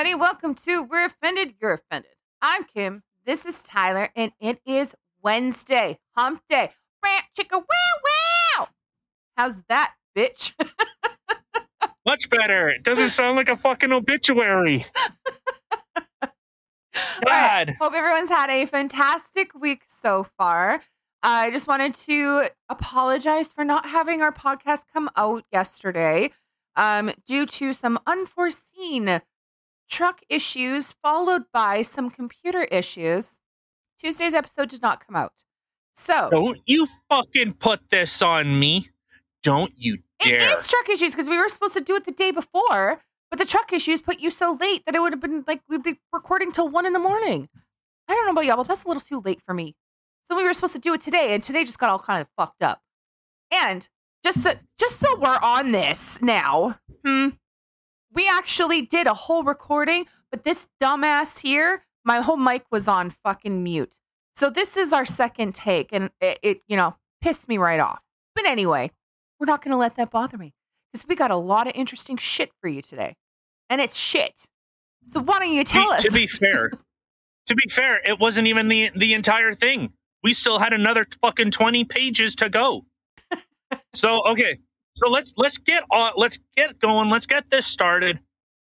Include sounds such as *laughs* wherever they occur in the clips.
Everybody? Welcome to We're Offended, You're Offended. I'm Kim. This is Tyler, and it is Wednesday, hump day. Rant chicka wow wow. How's that, bitch? *laughs* Much better. It doesn't sound like a fucking obituary. *laughs* All right. God. Hope everyone's had a fantastic week so far. I just wanted to apologize for not having our podcast come out yesterday um, due to some unforeseen truck issues, followed by some computer issues. Tuesday's episode did not come out. So Don't you fucking put this on me. Don't you dare. it is truck issues because we were supposed to do it the day before, but the truck issues put you so late that it would have been like we'd be recording till one in the morning. I don't know about y'all, but that's a little too late for me. So we were supposed to do it today, and today just got all kind of fucked up. And just so, just so we're on this now, hmm, we actually did a whole recording, but this dumbass here, my whole mic was on fucking mute. So this is our second take, and it, it you know pissed me right off. But anyway, we're not going to let that bother me because we got a lot of interesting shit for you today, and it's shit. So why don't you tell Be- us? To be fair, *laughs* to be fair, it wasn't even the the entire thing. We still had another fucking twenty pages to go. *laughs* so okay, so let's let's get on. Let's get going. Let's get this started.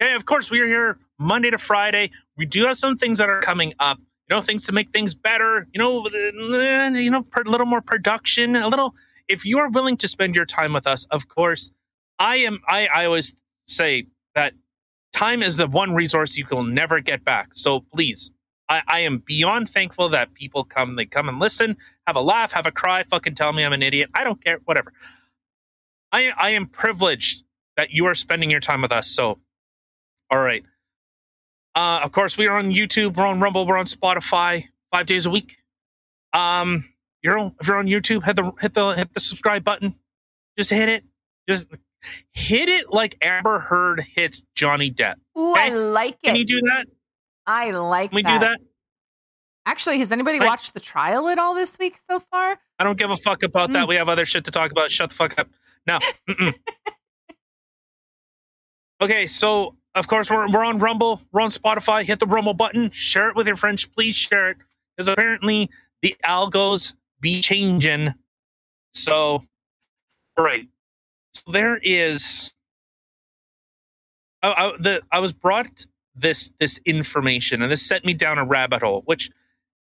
Okay, of course we are here Monday to Friday. We do have some things that are coming up. You know, things to make things better. You know, uh, you know, a little more production. A little. If you are willing to spend your time with us, of course, I am. I I always say that time is the one resource you will never get back. So please, I, I am beyond thankful that people come, they come and listen, have a laugh, have a cry, fucking tell me I'm an idiot. I don't care, whatever. I I am privileged that you are spending your time with us. So, all right. Uh, of course, we are on YouTube, we're on Rumble, we're on Spotify, five days a week. Um, you're on, if you're on YouTube, hit the hit the hit the subscribe button. Just hit it. Just hit it like Amber Heard hits Johnny Depp. Ooh, I like it. Can you do that? I like Can we that. do that? Actually, has anybody Like- watched the trial at all this week so far? I don't give a fuck about that. Mm. We have other shit to talk about. Shut the fuck up. No. Okay, so of course we're we're on Rumble, we're on Spotify. Hit the Rumble button, share it with your friends. Please share it because apparently the algos be changing. So, all right. So there is. I, I, the, I was brought this this information, and this sent me down a rabbit hole. Which,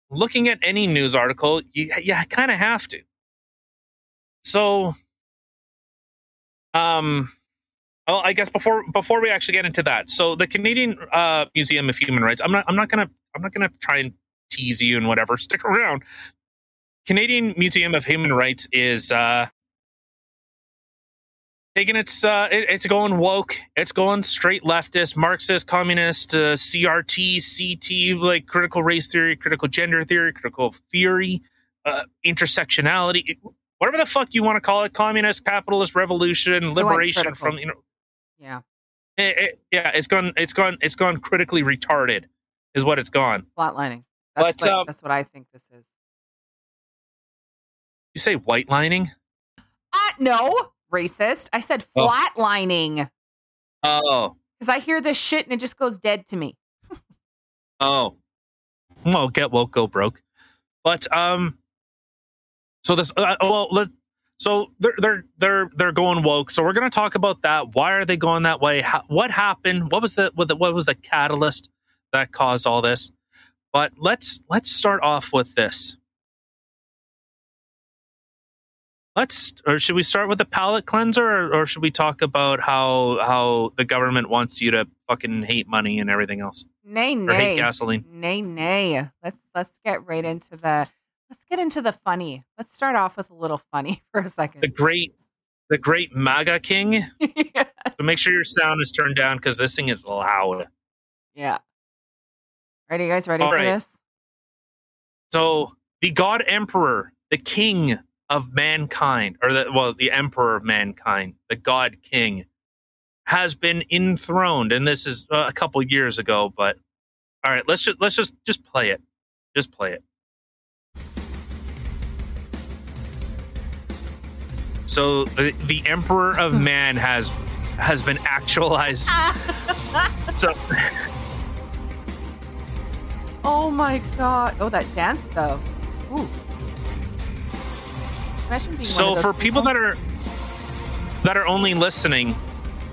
looking at any news article, you you kind of have to. So, um, well, I guess before before we actually get into that, so the Canadian uh, Museum of Human Rights. I'm not I'm not gonna I'm not gonna try and tease you and whatever. Stick around. Canadian Museum of Human Rights is uh, taking its uh, it, it's going woke. It's going straight leftist, Marxist, communist, uh, CRT, CT, like critical race theory, critical gender theory, critical theory, uh, intersectionality, whatever the fuck you want to call it, communist, capitalist revolution, liberation critical. from you know, Yeah. it, it- yeah, it's gone, it's gone, it's gone critically retarded, is what it's gone. Flatlining. That's, But, what, um, that's what I think this is. You say white lining? Uh, no, racist. I said Oh. flatlining Oh, because I hear this shit and it just goes dead to me. *laughs* Oh, well, get woke, go broke. But um, so this uh, well, let, so they're they're they're they're going woke. So we're gonna talk about that. Why are they going that way? How, what happened? What was the what, the what was the catalyst that caused all this? But let's let's start off with this. Let's or should we start with the palate cleanser, or, or should we talk about how how the government wants you to fucking hate money and everything else, Nay, or hate nay, gasoline? nay, nay. Let's let's get right into the let's get into the funny. Let's start off with a little funny *laughs* for a second. the great the great MAGA king. *laughs* yeah. So make sure your sound is turned down because this thing is loud. yeah. Ready, you guys? Ready All for right. this? So the God Emperor, the King of mankind, or the well, the Emperor of mankind, the God King, has been enthroned, and this is uh, a couple years ago. But all right, let's just let's just just play it. Just play it. So the, the Emperor of *laughs* Man has has been actualized. so *laughs* oh my god. Oh, that dance though. Ooh. Imagine being one so for people that are that are only listening,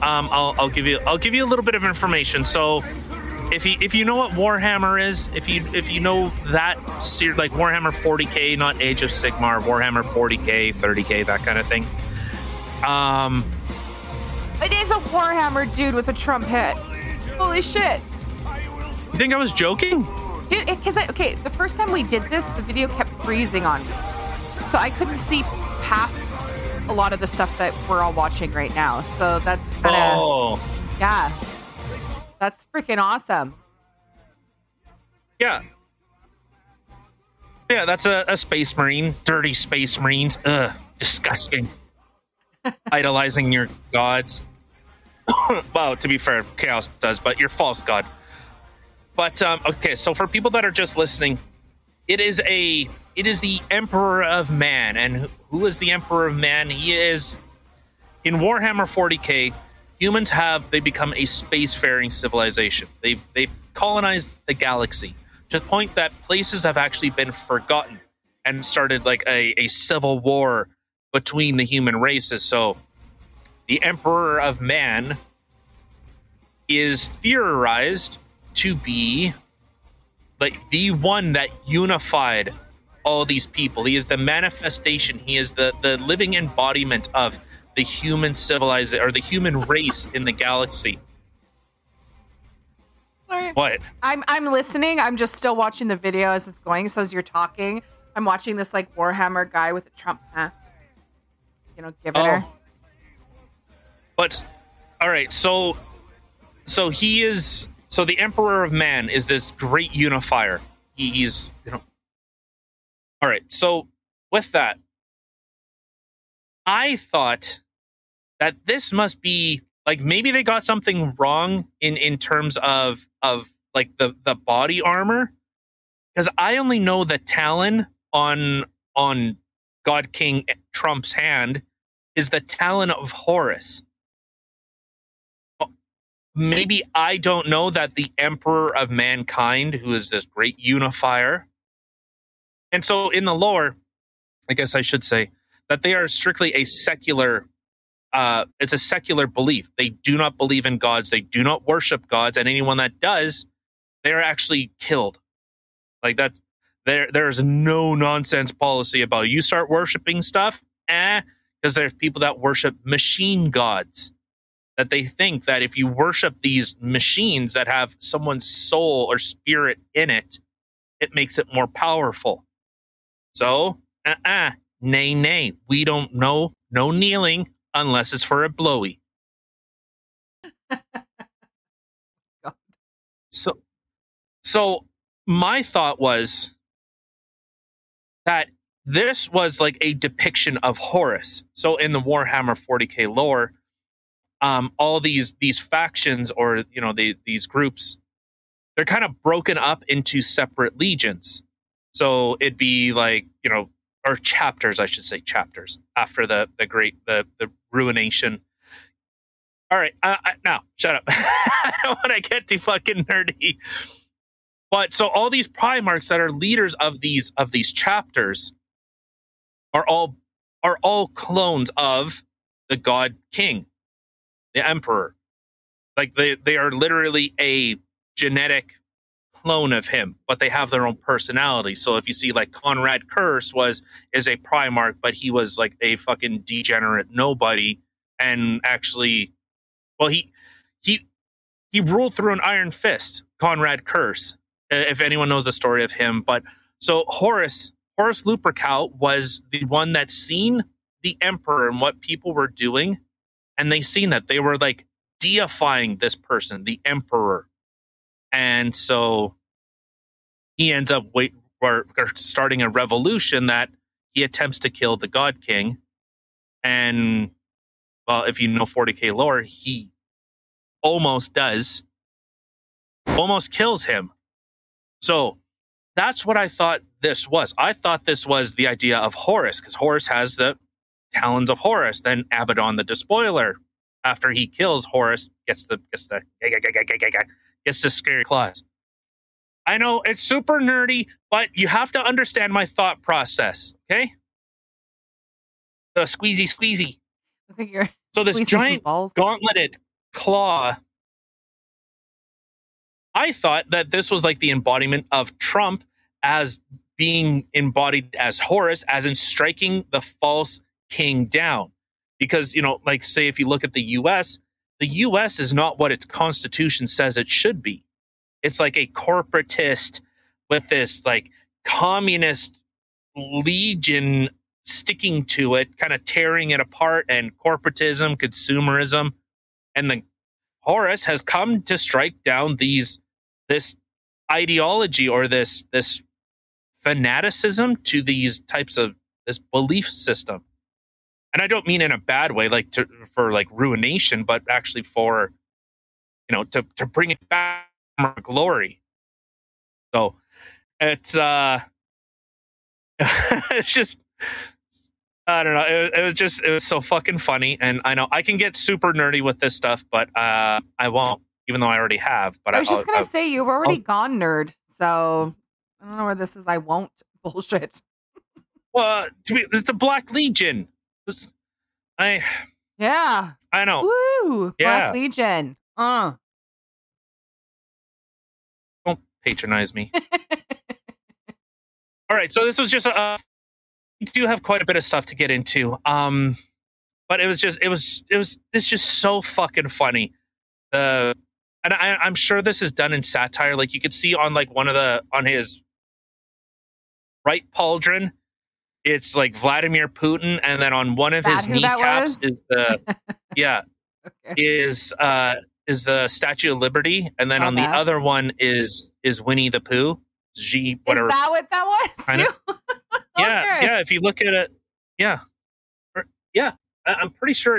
um, I'll, I'll give you I'll give you a little bit of information. So if you if you know what Warhammer is, if you if you know that like Warhammer 40k, not Age of Sigmar, Warhammer 40k, 30k, that kind of thing. Um, It is a Warhammer dude with a Trump hit. Holy shit. you think I was joking? Dude, because okay, the first time we did this, the video kept freezing on me, so I couldn't see past a lot of the stuff that we're all watching right now. So that's kind of Oh, yeah, that's freaking awesome. yeah. Yeah, that's a, a space marine. Dirty space marines. Ugh, disgusting. *laughs* Idolizing your gods. *coughs* well, to be fair, chaos does, but your false god. But um, okay, so for people that are just listening, it is a it is the Emperor of Man, and who- who is the Emperor of Man? He is in Warhammer 40k. Humans have they become a spacefaring civilization. They've they've colonized the galaxy to the point that places have actually been forgotten and started like a, a civil war between the human races. So the Emperor of Man is theorized to be like the one that unified all these people. He is the manifestation. He is the the living embodiment of the human civilization or the human race in the galaxy. What? I'm I'm listening. I'm just still watching the video as it's going. So as you're talking, I'm watching this like Warhammer guy with a Trump, huh? You know, giving her. Oh. But all right, so so he is so the Emperor of Man is this great unifier. He, he's you know. All right, so with that, I thought that this must be like maybe they got something wrong in in terms of of like the the body armor because I only know the talon on on God King Trump's hand is the talon of Horus. Oh, Maybe I don't know that the Emperor of Mankind, who is this great unifier, and so in the lore, I guess I should say that they are strictly a secular. Uh, it's a secular belief. They do not believe in gods. They do not worship gods, and anyone that does, they are actually killed. Like that, there there is no nonsense policy about you start worshiping stuff, eh? Because there's people that worship machine gods. That they think that if you worship these machines that have someone's soul or spirit in it, it makes it more powerful. So, uh uh nay, nay, we don't know, no kneeling unless it's for a blowy. *laughs* God. So, so my thought was that this was like a depiction of Horus. So in the Warhammer 40k lore, um, all these these factions or you know the, these groups, they're kind of broken up into separate legions. So it'd be like you know or chapters, I should say chapters after the the great the the ruination. All right, uh, uh, now shut up. *laughs* I don't want to get too fucking nerdy. But so all these primarchs that are leaders of these of these chapters are all are all clones of the god king, the emperor. Like they they are literally a genetic clone of him, but they have their own personality. So if you see like Konrad Curze was is a Primarch, but he was like a fucking degenerate nobody, and actually, well he he he ruled through an iron fist. Konrad Curze, if anyone knows the story of him, but so Horus Horus Lupercal was the one that seen the emperor and what people were doing, and they seen that they were like deifying this person, the emperor, and so he ends up wait or, or starting a revolution that he attempts to kill the God King, and well, if you know 40k lore, he almost does, almost kills him. So that's what I thought this was. I thought this was the idea of Horus because Horus has the talons of Horus, then Abaddon the Despoiler. after he kills Horus, gets the gets the gets the scary claws. I know it's super nerdy, but you have to understand my thought process, okay? The squeezy squeezy. *laughs* You're So this giant gauntleted claw. I thought that this was like the embodiment of Trump as being embodied as Horus, as in striking the false king down. Because, you know, like say if you look at the US, the US is not what its constitution says it should be. It's like a corporatist with this like communist legion sticking to it, kind of tearing it apart, and corporatism, consumerism, and the Horus has come to strike down these this ideology or this this fanaticism to these types of this belief system. And I don't mean in a bad way, like to, for like ruination, but actually for you know to to bring it back glory. So it's uh *laughs* it's just I don't know. It, it was just it was so fucking funny, and I know I can get super nerdy with this stuff, but uh, I won't, even though I already have. But I was I'll- just gonna I'll- say you've already gone nerd, so I don't know where this is. I won't *laughs* bullshit. well, to be, it's the Black Legion. This- I Yeah. I know. Woo! Yeah. Black Legion. Uh. Patronize me. *laughs* All right, so this was just uh, we do have quite a bit of stuff to get into. Um, but it was just it was it was it's just so fucking funny. The and I, I'm sure this is done in satire. Like you could see on like one of the on his right pauldron, it's like Vladimir Putin, and then on one of That his kneecaps is the *laughs* yeah Okay. is uh is the Statue of Liberty, and then Oh, on the other one is is Winnie the Pooh. G whatever. Is that what that was. *laughs* Yeah, Okay. yeah. If you look at it, yeah, yeah. I'm pretty sure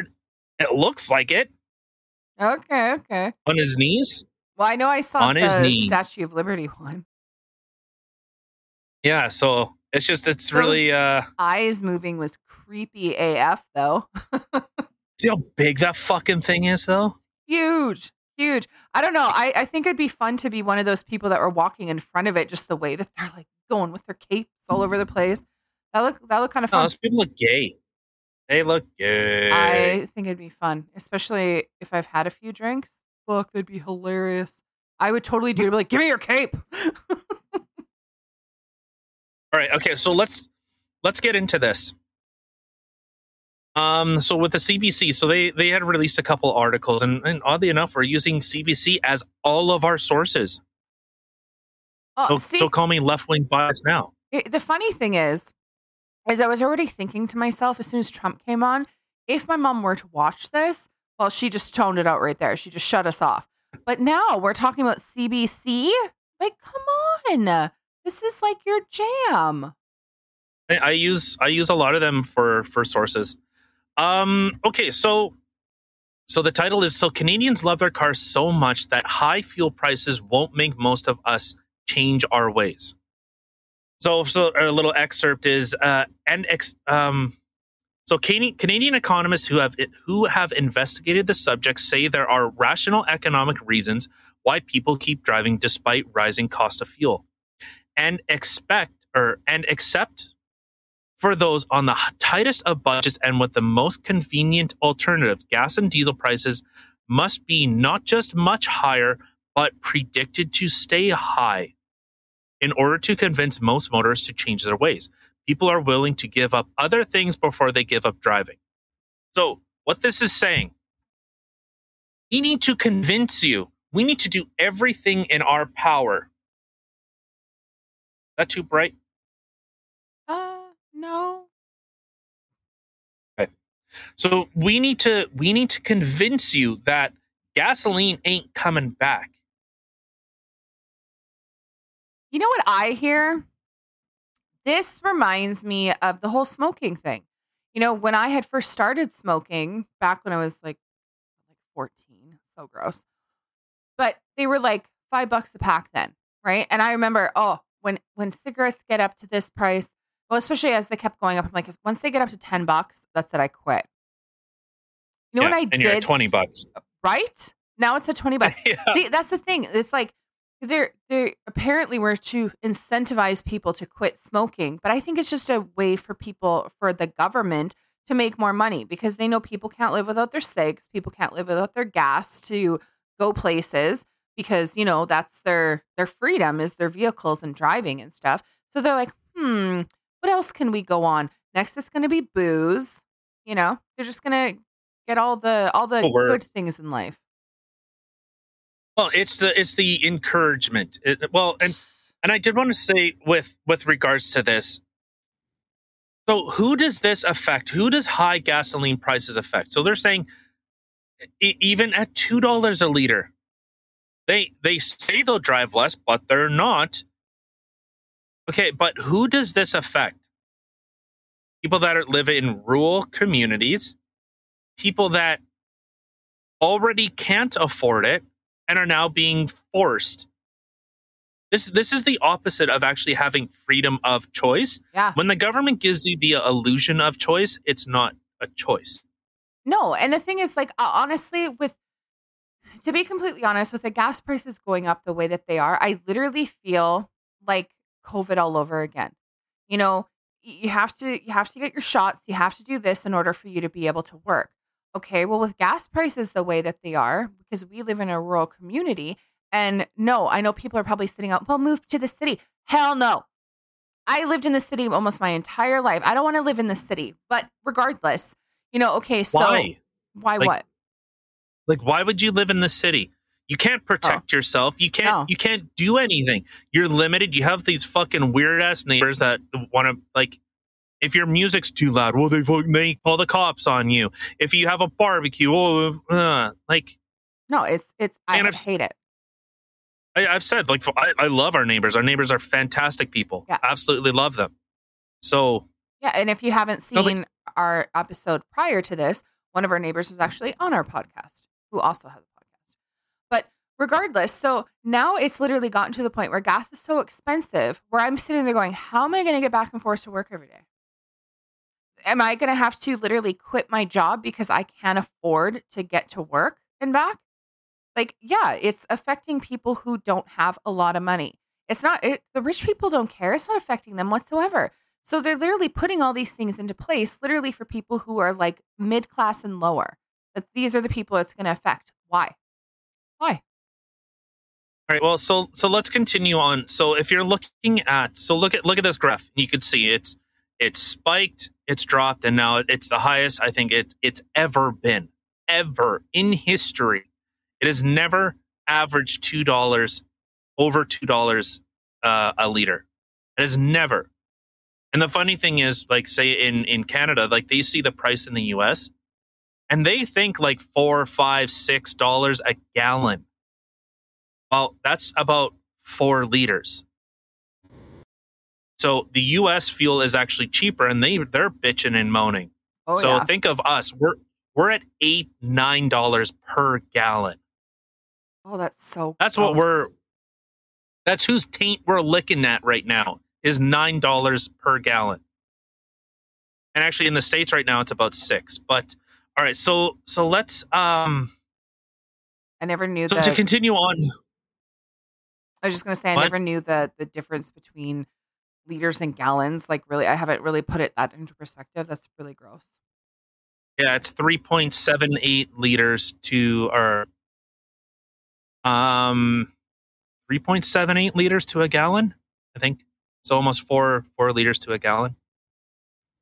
it, looks like it Okay, okay. on his knees. Well, I know I saw On his the knee. Statue of Liberty one. Yeah, so it's just it's Those- really uh Eyes moving was creepy AF though. *laughs* see how big that fucking thing is though. Huge, huge. I don't know. I, I think it'd be fun to be one of those people that were walking in front of it, just the way that *laughs* they're like going with their capes all over the mm-hmm. place. That look that look kind of No, those people look gay. They look gay. I think it'd be fun, especially if I've had a few drinks. Fuck, that'd be hilarious. I would totally do it. Like, give me your cape. *laughs* All right, okay, so let's let's get into this. Um, so with the CBC, so they they had released a couple articles, and, and oddly enough, we're using CBC as all of our sources. oh, So, see, so call me left wing bias now. it- the funny thing is, is I was already thinking to myself as soon as Trump came on, if my mom were to watch this, well, she just toned it out right there. She just shut us off. But now we're talking about CBC. Like, come on, this is like your jam. I, I use I use a lot of them for for sources. Um, okay, so so the title is so Canadians love their cars so much that high fuel prices won't make most of us change our ways. So so a little excerpt is uh and ex, um so Canadian, Canadian economists who have who have investigated the subject say there are rational economic reasons why people keep driving despite rising cost of fuel and expect or and accept for those on the tightest of budgets and with the most convenient alternatives, gas and diesel prices must be not just much higher, but predicted to stay high in order to convince most motorists to change their ways. People are willing to give up other things before they give up driving. So, what this is saying, we need to convince you, we need to do everything in our power. Is That too bright? No. So we need to we need to convince you that gasoline ain't coming back. You know what I hear? This reminds me of the whole smoking thing. You know, when I had first started smoking back when I was like like 14, so gross. But they were like 5 bucks a pack then, right? And I remember, oh, when when cigarettes get up to this price, well, especially as they kept going up, I'm like, if once they get up to 10 bucks, that's it, I quit. You know Yeah, when I and did you're at 20 bucks. right now it's at 20 *laughs* bucks. yeah. See, that's the thing. It's like they're they apparently were to incentivize people to quit smoking, but I think it's just a way for people for the government to make more money because they know people can't live without their cigs, people can't live without their gas to go places because you know that's their their freedom is their vehicles and driving and stuff. So they're like, hmm, what else can we go on? Next is going to be booze. You know, they're just going to get all the all the good things in life. Well, it's the it's the encouragement. It, well, and *sighs* and I did want to say with with regards to this. So, who does this affect? Who does high gasoline prices affect? So they're saying e- even at two dollars a liter, they they say they'll drive less, but they're not. Okay, but who does this affect? People that are, live in rural communities, people that already can't afford it and are now being forced. This this is the opposite of actually having freedom of choice. Yeah. When the government gives you the illusion of choice, it's not a choice. No, and the thing is, like, honestly, with to be completely honest, with the gas prices going up the way that they are, I literally feel like COVID all over again. You know, you have to you have to get your shots. You have to do this in order for you to be able to work. Okay, well, with gas prices the way that they are, because we live in a rural community, and no, I know people are probably sitting out. Well, move to the city. Hell no. I lived in the city almost my entire life. I don't want to live in the city, but regardless, you know, okay, so Why? why Like, what? Like why would you live in the city? You can't protect yourself. You can't Oh. No. you can't do anything. You're limited. You have these fucking weird ass neighbors that want to like if your music's too loud, well they fucking they call the cops on you. If you have a barbecue, oh uh, like No, it's it's I I've- hate it. I, I've said, like I, I love our neighbors. Our neighbors are fantastic people. Yeah. Absolutely love them. So Yeah, and if you haven't seen our episode prior to this, one of our neighbors was actually on our podcast, who also has a podcast. But regardless, so now it's literally gotten to the point where gas is so expensive where I'm sitting there going, How am I gonna get back and forth to work every day? Am I gonna have to literally quit my job because I can't afford to get to work and back? Like, yeah, it's affecting people who don't have a lot of money. It's not it, the rich people don't care. It's not affecting them whatsoever. So they're literally putting all these things into place, literally for people who are like mid class and lower. That these are the people it's going to affect. Why? Why? All right. Well, so so let's continue on. So if you're looking at so look at look at this graph. You can see it's it's spiked, it's dropped, and now it's the highest I think it it's ever been ever in history. It has never averaged two dollars over two dollars uh, a liter. It has never. And the funny thing is, like say in in Canada, like they see the price in the U.S. and they think like four, five, six dollars a gallon. Well, that's about four liters. So the U.S. fuel is actually cheaper, and they they're bitching and moaning. Oh so yeah. think of us. We're we're at eight nine dollars per gallon. Oh, that's so. That's what we're. That's whose taint we're licking at right now. Is nine dollars per gallon. And actually, in the states right now, it's about six. But all right, so so let's um. I never knew So that. to continue on, I was just going to say I What? never knew the the difference between liters and gallons. Like really, I haven't really put it that into perspective. That's really gross. Yeah, it's three point seven eight liters to or um three point seven eight liters to a gallon. I think so, almost four four liters to a gallon.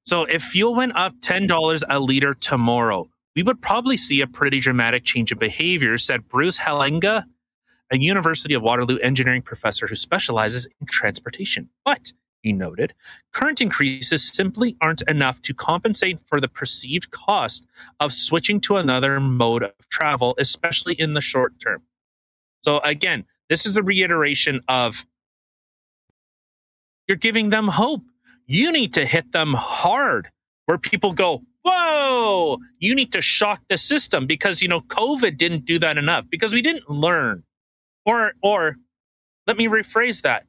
So if fuel went up ten dollars a liter tomorrow, we would probably see a pretty dramatic change in behavior," said Bruce Hellinga, a University of Waterloo engineering professor who specializes in transportation. But he noted, current increases simply aren't enough to compensate for the perceived cost of switching to another mode of travel, especially in the short term. So, again, this is a reiteration of you're giving them hope. You need to hit them hard where people go, Whoa, you need to shock the system because, you know, COVID didn't do that enough because we didn't learn. Or, or let me rephrase that.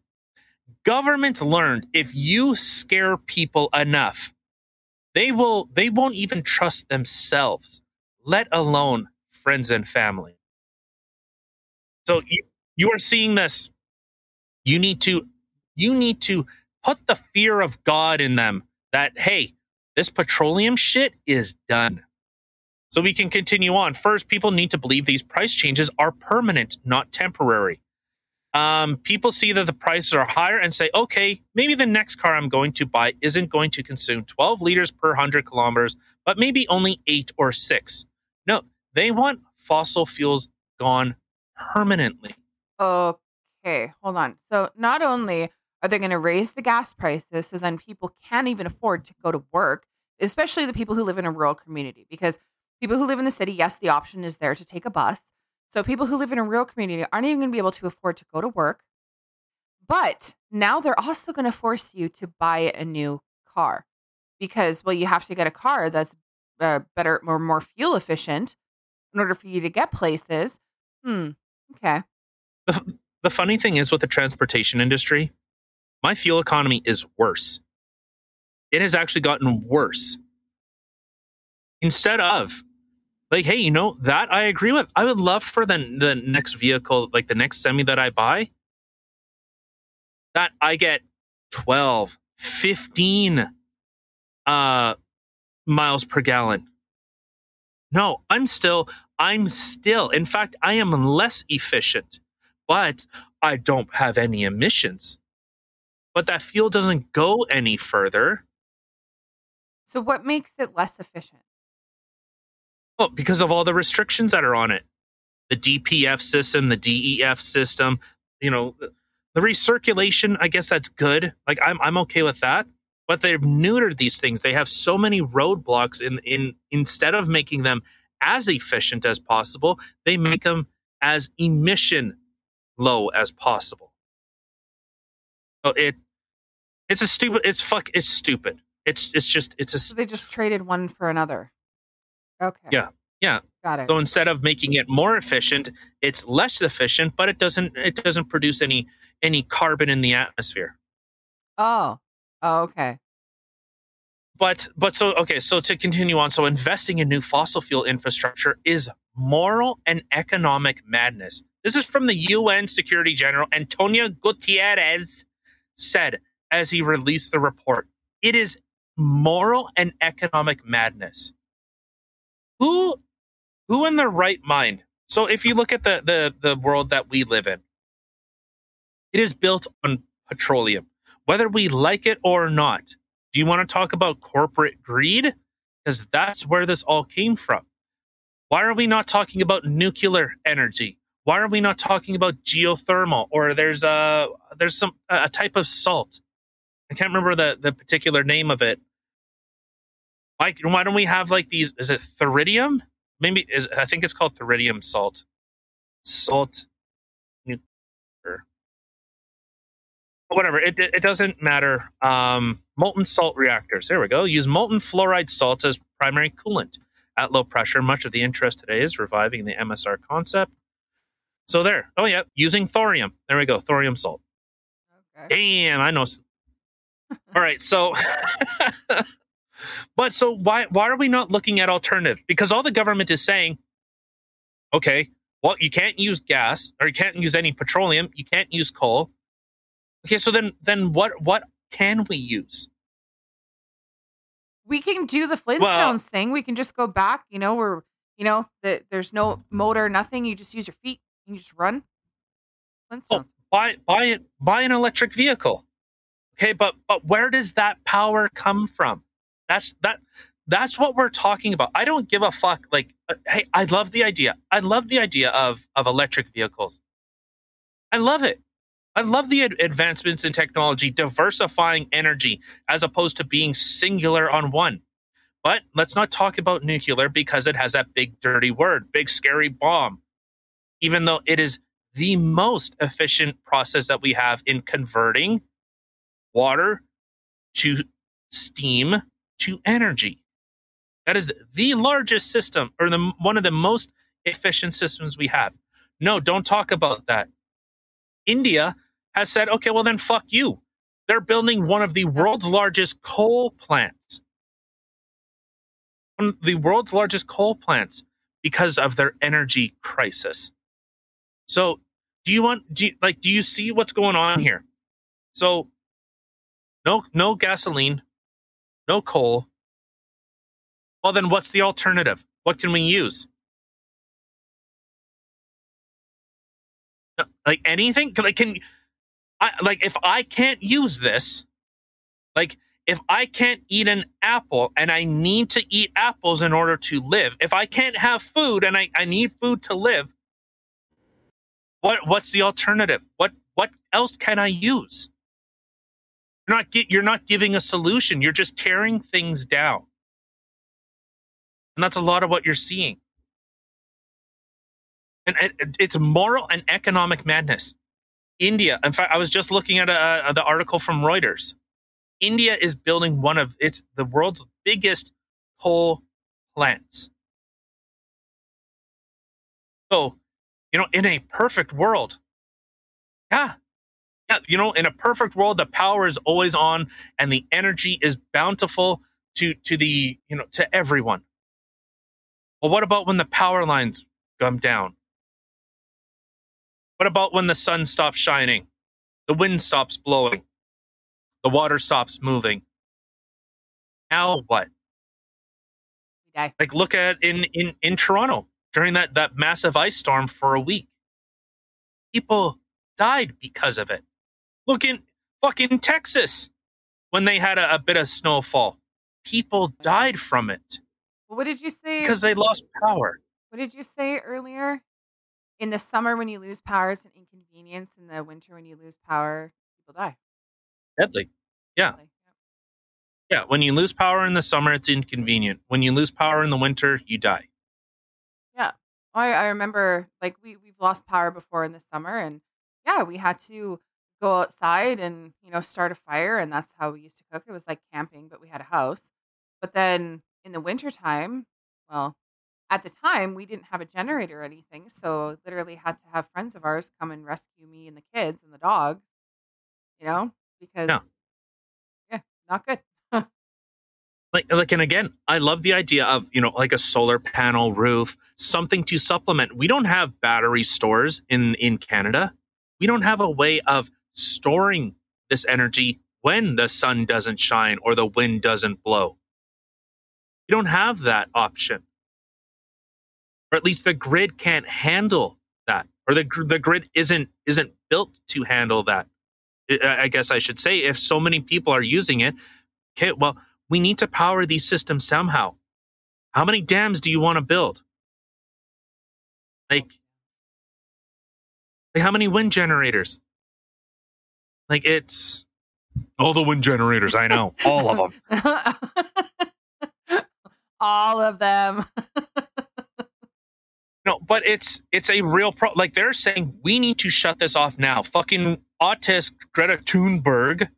Government learned if you scare people enough, they will they won't even trust themselves let alone friends and family. So you, you are seeing this. You need to you need to put the fear of God in them that hey, this petroleum shit is done. So we can continue on. First, people need to believe these price changes are permanent, not temporary. Um, people see that the prices are higher and say, okay, maybe the next car I'm going to buy isn't going to consume 12 liters per 100 kilometers, but maybe only eight or six. No, they want fossil fuels gone permanently. Okay, hold on. So not only are they going to raise the gas prices so then people can't even afford to go to work, especially the people who live in a rural community, because people who live in the city, yes, the option is there to take a bus. So people who live in a rural community aren't even going to be able to afford to go to work. But now they're also going to force you to buy a new car because, well, you have to get a car that's uh, better or more fuel efficient in order for you to get places. Hmm. Okay. The, the funny thing is with the transportation industry, my fuel economy is worse. It has actually gotten worse. Instead of like, hey, you know, that I agree with. I would love for the the next vehicle, like the next semi that I buy, that I get 12, 15 uh miles per gallon. No, I'm still I'm still in fact I am less efficient, but I don't have any emissions. But that fuel doesn't go any further. So what makes it less efficient? Well, because of all the restrictions that are on it. The DPF system, the DEF system, you know, the recirculation, I guess that's good. Like I'm I'm okay with that. But they've neutered these things. They have so many roadblocks in in instead of making them as efficient as possible, they make them as emission low as possible. So it it's a stupid it's fuck it's stupid. It's it's just it's a So they just traded one for another. Okay. Yeah. Yeah. Got it. So instead of making it more efficient, it's less efficient, but it doesn't it doesn't produce any any carbon in the atmosphere. Oh. Oh, okay. But but so okay, so to continue on, so investing in new fossil fuel infrastructure is moral and economic madness. This is from the UN Security General Antonio Guterres said as he released the report. It is moral and economic madness. Who who in their right mind? So if you look at the the the world that we live in, it is built on petroleum, whether we like it or not. Do you want to talk about corporate greed? Because that's where this all came from. Why are we not talking about nuclear energy? Why are we not talking about geothermal? Or there's a there's some a type of salt. I can't remember the the particular name of it. Like, why don't we have like these? Is it theridium? Maybe is I think it's called theridium salt. Salt nuclear. Whatever. It it doesn't matter. Um, molten salt reactors. There we go. Use molten fluoride salts as primary coolant at low pressure. Much of the interest today is reviving the MSR concept. So there. Oh yeah, using thorium. There we go. Thorium salt. Okay. Damn, I know. All right, so *laughs* but so why why are we not looking at alternatives? Because all the government is saying, okay, well, you can't use gas or you can't use any petroleum, you can't use coal. Okay, so then then what what can we use? We can do the Flintstones Well- thing. We can just go back, you know, where you know, the, there's no motor, nothing. You just use your feet. You just run. Oh, Flintstones. Oh, buy buy it buy an electric vehicle. Okay, but but where does that power come from? That's that that's what we're talking about. I don't give a fuck like uh, hey, I love the idea. I love the idea of of electric vehicles. I love it. I love the ad- advancements in technology diversifying energy as opposed to being singular on one. But let's not talk about nuclear because it has that big dirty word, big scary bomb. Even though it is the most efficient process that we have in converting water to steam to energy. That is the largest system or the one of the most efficient systems we have. No, don't talk about that. India has said, okay, well then fuck you. They're building one of the world's largest coal plants. One of the world's largest coal plants. because of their energy crisis. So, do you want do you, like do you see what's going on here? So, no no gasoline, no coal. Well, then what's the alternative? What can we use? Like anything? Like can I like if I can't use this, like if I can't eat an apple and I need to eat apples in order to live, if I can't have food and I, I need food to live, what what's the alternative? What what else can I use? You're not get, you're not giving a solution. You're just tearing things down. And that's a lot of what you're seeing. And it, it's moral and economic madness. India, in fact, I was just looking at a, a, the article from Reuters. India is building one of its the world's biggest coal plants. So, you know, in a perfect world, yeah, yeah, you know, in a perfect world, the power is always on and the energy is bountiful to to the you know to everyone. Well, what about when the power lines come down? What about when the sun stops shining, the wind stops blowing, the water stops moving? Now what? Like look at in in in Toronto during that that massive ice storm for a week. People died because of it. Look in fucking Texas when they had a, a bit of snowfall. People died from it. What did you say? Because they lost power. What did you say earlier? In the summer, when you lose power, it's an inconvenience. In the winter, when you lose power, people die. Deadly. Yeah. Deadly. Yeah. When you lose power in the summer, it's inconvenient. When you lose power in the winter, you die. Yeah. I, I remember like we, we've lost power before in the summer and yeah, we had to go outside and, you know, start a fire and that's how we used to cook. It was like camping, but we had a house. But then in the wintertime, well, at the time we didn't have a generator or anything. So literally had to have friends of ours come and rescue me and the kids and the dogs, you know, because Yeah. yeah, not good. *laughs* like like and again i love the idea of you know like a solar panel roof something to supplement we don't have battery stores in in canada we don't have a way of storing this energy when the sun doesn't shine or the wind doesn't blow. You don't have that option or at least the grid can't handle that or the the grid isn't isn't built to handle that I guess I should say if so many people are using it okay well we need to power these systems somehow. How many dams do you want to build? Like, like how many wind generators? Like it's all the wind generators. I know all of them. *laughs* All of them. No, but it's it's a real pro. Like they're saying we need to shut this off now. Fucking autist Greta Thunberg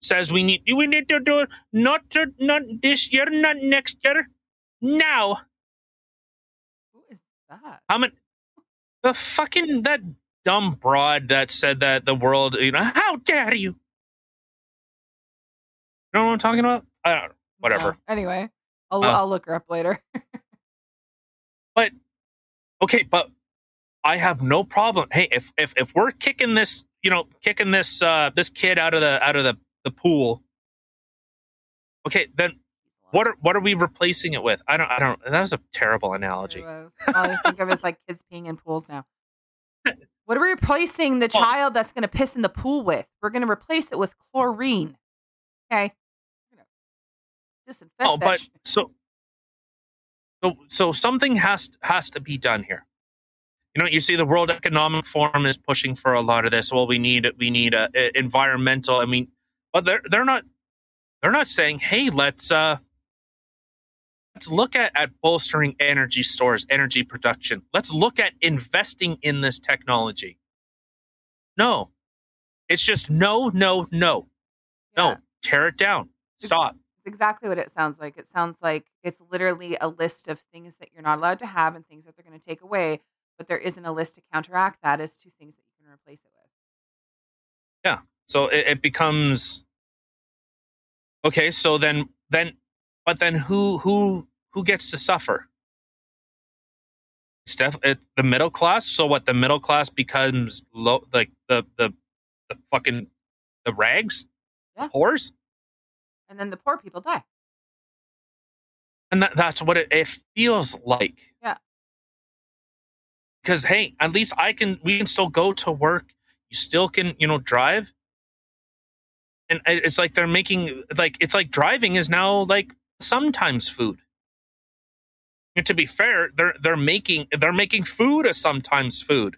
says we need we need to do it not to, not this year, not next year, now. Who is that? How many? The fucking that dumb broad that said that the world, you know, how dare you? You know what I'm talking about? I don't know. Whatever. No. Anyway, I'll Oh. I'll look her up later. *laughs* But okay, but I have no problem. Hey, if if if we're kicking this, you know, kicking this uh this kid out of the out of the the pool, okay, then what are what are we replacing it with? I don't I don't. That was a terrible analogy. It was. All I think of is like kids peeing in pools now. What are we replacing the child that's going to piss in the pool with? We're going to replace it with chlorine. Okay. Disinfect Oh, but shit. so so so something has has to be done here. You know, you see the World Economic Forum is pushing for a lot of this. Well, we need we need a, a environmental. I mean, but they're they're not they're not saying, hey, let's uh let's look at at bolstering energy stores, energy production. Let's look at investing in this technology. No, it's just no, no, no, no. Tear it down. Stop. It's exactly what it sounds like. It sounds like it's literally a list of things that you're not allowed to have and things that they're going to take away, but there isn't a list to counteract that as to things that you can replace it with. Yeah. So it, it becomes okay. So then, then, but then who who who gets to suffer? definitely the middle class. So what? The middle class becomes low, like the the the fucking the rags, Yeah. whores, And then the poor people die. and that, that's what it, it feels like. Yeah. Because hey, at least I can. We can still go to work. You still can, you know, drive. And it's like they're making like it's like driving is now like sometimes food. And to be fair, they're they're making they're making food a sometimes food.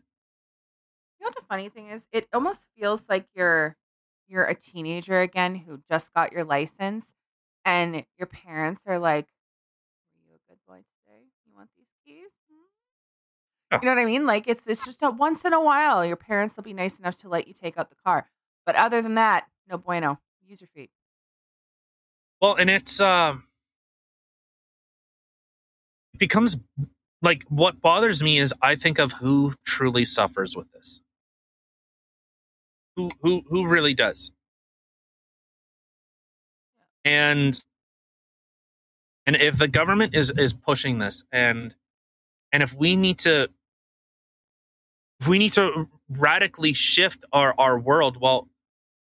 You know what the funny thing is? It almost feels like you're you're a teenager again who just got your license and your parents are like, Were you a good boy today? You want these keys? Hmm?" Yeah. You know what I mean? Like it's it's just a once in a while your parents will be nice enough to let you take out the car. But other than that, no bueno. Use your feet. Well, and it's um becomes like what bothers me is I think of who truly suffers with this. Who who who really does. And and if the government is is pushing this and and if we need to if we need to radically shift our our world, well,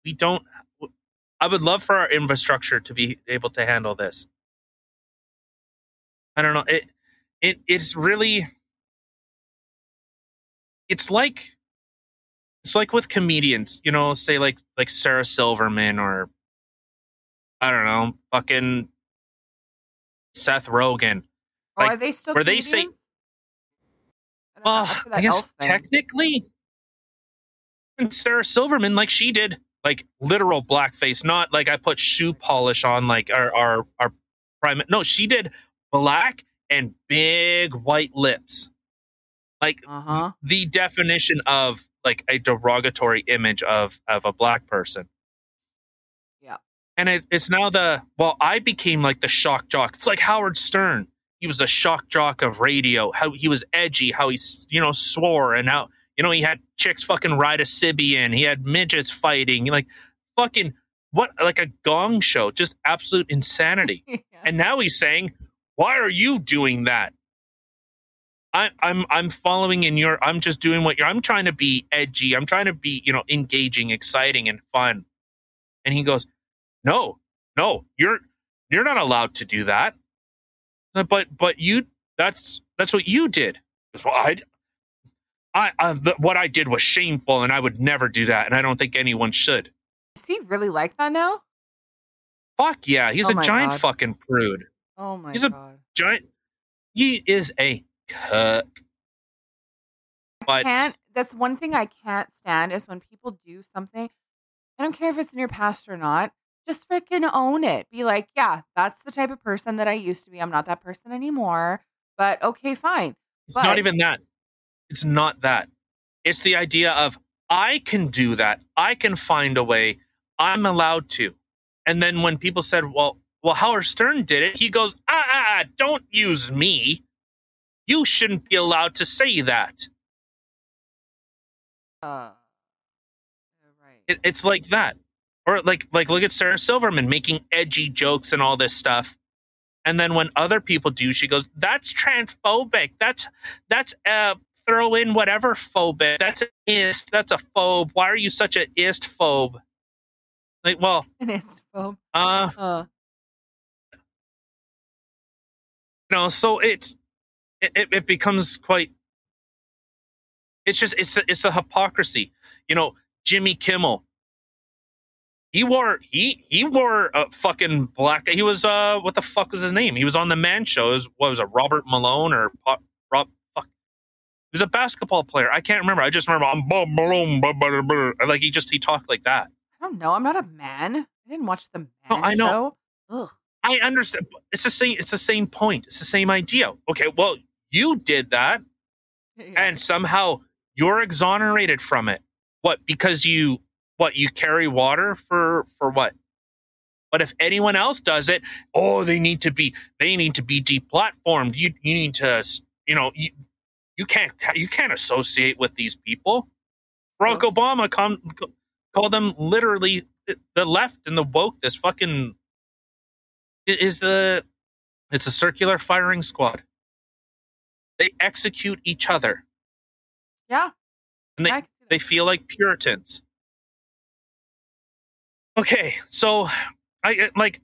we don't I would love for our infrastructure to be able to handle this. I don't know. It it it's really it's like it's like with comedians, you know, say like like Sarah Silverman or I don't know, fucking Seth Rogen. Or Like, are they still where they say- comedians? I Well, after I guess technically, and Sarah Silverman, like she did, like literal blackface, not like I put shoe polish on, like our our our prime. No, she did black and big white lips, like Uh-huh. the definition of like a derogatory image of of a black person. Yeah. and it, it's now the well, I became like the shock jock. It's like Howard Stern. He was a shock jock of radio. How he was edgy. How he you know swore and how you know he had chicks fucking ride a Sybian. He had midgets fighting. Like fucking what? Like a gong show. Just absolute insanity. *laughs* Yeah. And now he's saying, "Why are you doing that?" I, I'm I'm following in your. I'm just doing what you're. I'm trying to be edgy. I'm trying to be you know engaging, exciting, and fun. And he goes, "No, no, you're you're not allowed to do that." Uh, but but you that's that's what you did. Well, I I, I the, what I did was shameful, and I would never do that, and I don't think anyone should. Is he really like that now? Fuck yeah, he's Oh a giant God. fucking prude. Oh my He's a- Giant. He is a cuck. But can't that's one thing I can't stand is when people do something. I don't care if it's in your past or not. Just freaking own it. Be like, yeah, that's the type of person that I used to be. I'm not that person anymore. But okay, fine. It's But- not even that. It's not that. It's the idea of I can do that. I can find a way. I'm allowed to. And then when people said, "Well, well, Howard Stern did it," he goes, "Ah, ah, ah don't use me. You shouldn't be allowed to say that." Uh, right. It, it's like that, or like like look at Sarah Silverman making edgy jokes and all this stuff. And then when other people do, she goes, "That's transphobic. That's that's uh throw in whatever phobic. That's an ist. That's a phobe. Why are you such a ist phobe?" Like, well, *laughs* An istphobe. uh, Uh, you know, so it's it, it, becomes quite. It's just it's the, it's the hypocrisy, you know. Jimmy Kimmel. He wore he he wore a fucking black. He was uh what the fuck was his name? He was on the Man Show. It was, what was it? Robert Malone or Po- Rob? Fuck. He was a basketball player. I can't remember. I just remember I'm Bob Malone. blah, blah, blah, blah. Like he just he talked like that. I don't know. I'm not a man. I didn't watch the man No, I know. show. Ugh. I understand. It's the same. It's the same point. It's the same idea. Okay, well, you did that. *laughs* Yeah. and somehow you're exonerated from it. What? Because you what? You carry water for for what? But if anyone else does it, oh, they need to be they need to be deplatformed. You you need to you know you you can't you can't associate with these people. Barack Well- Obama come called them literally the left and the woke. This fucking is the it's a circular firing squad. They execute each other. Yeah. And they, I can see that. they feel like Puritans. Okay, so I like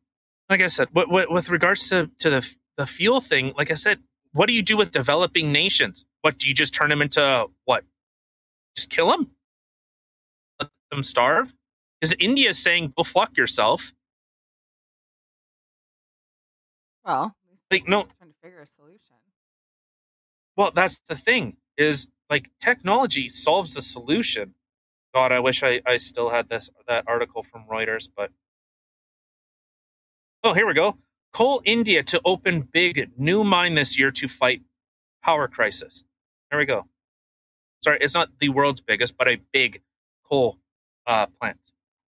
like I said, with regards to to the the fuel thing, like I said, what do you do with developing nations? What do you just turn them into what? Just kill them? Let them starve? Because India is saying, "Go fuck yourself." Well, Like, no, trying to figure a solution. Well, that's the thing is like technology solves the solution. God, I wish I, I still had this that article from Reuters, but oh, here we go. Coal India to open big new mine this year to fight power crisis. There we go. Sorry, it's not the world's biggest, but a big coal uh, plant.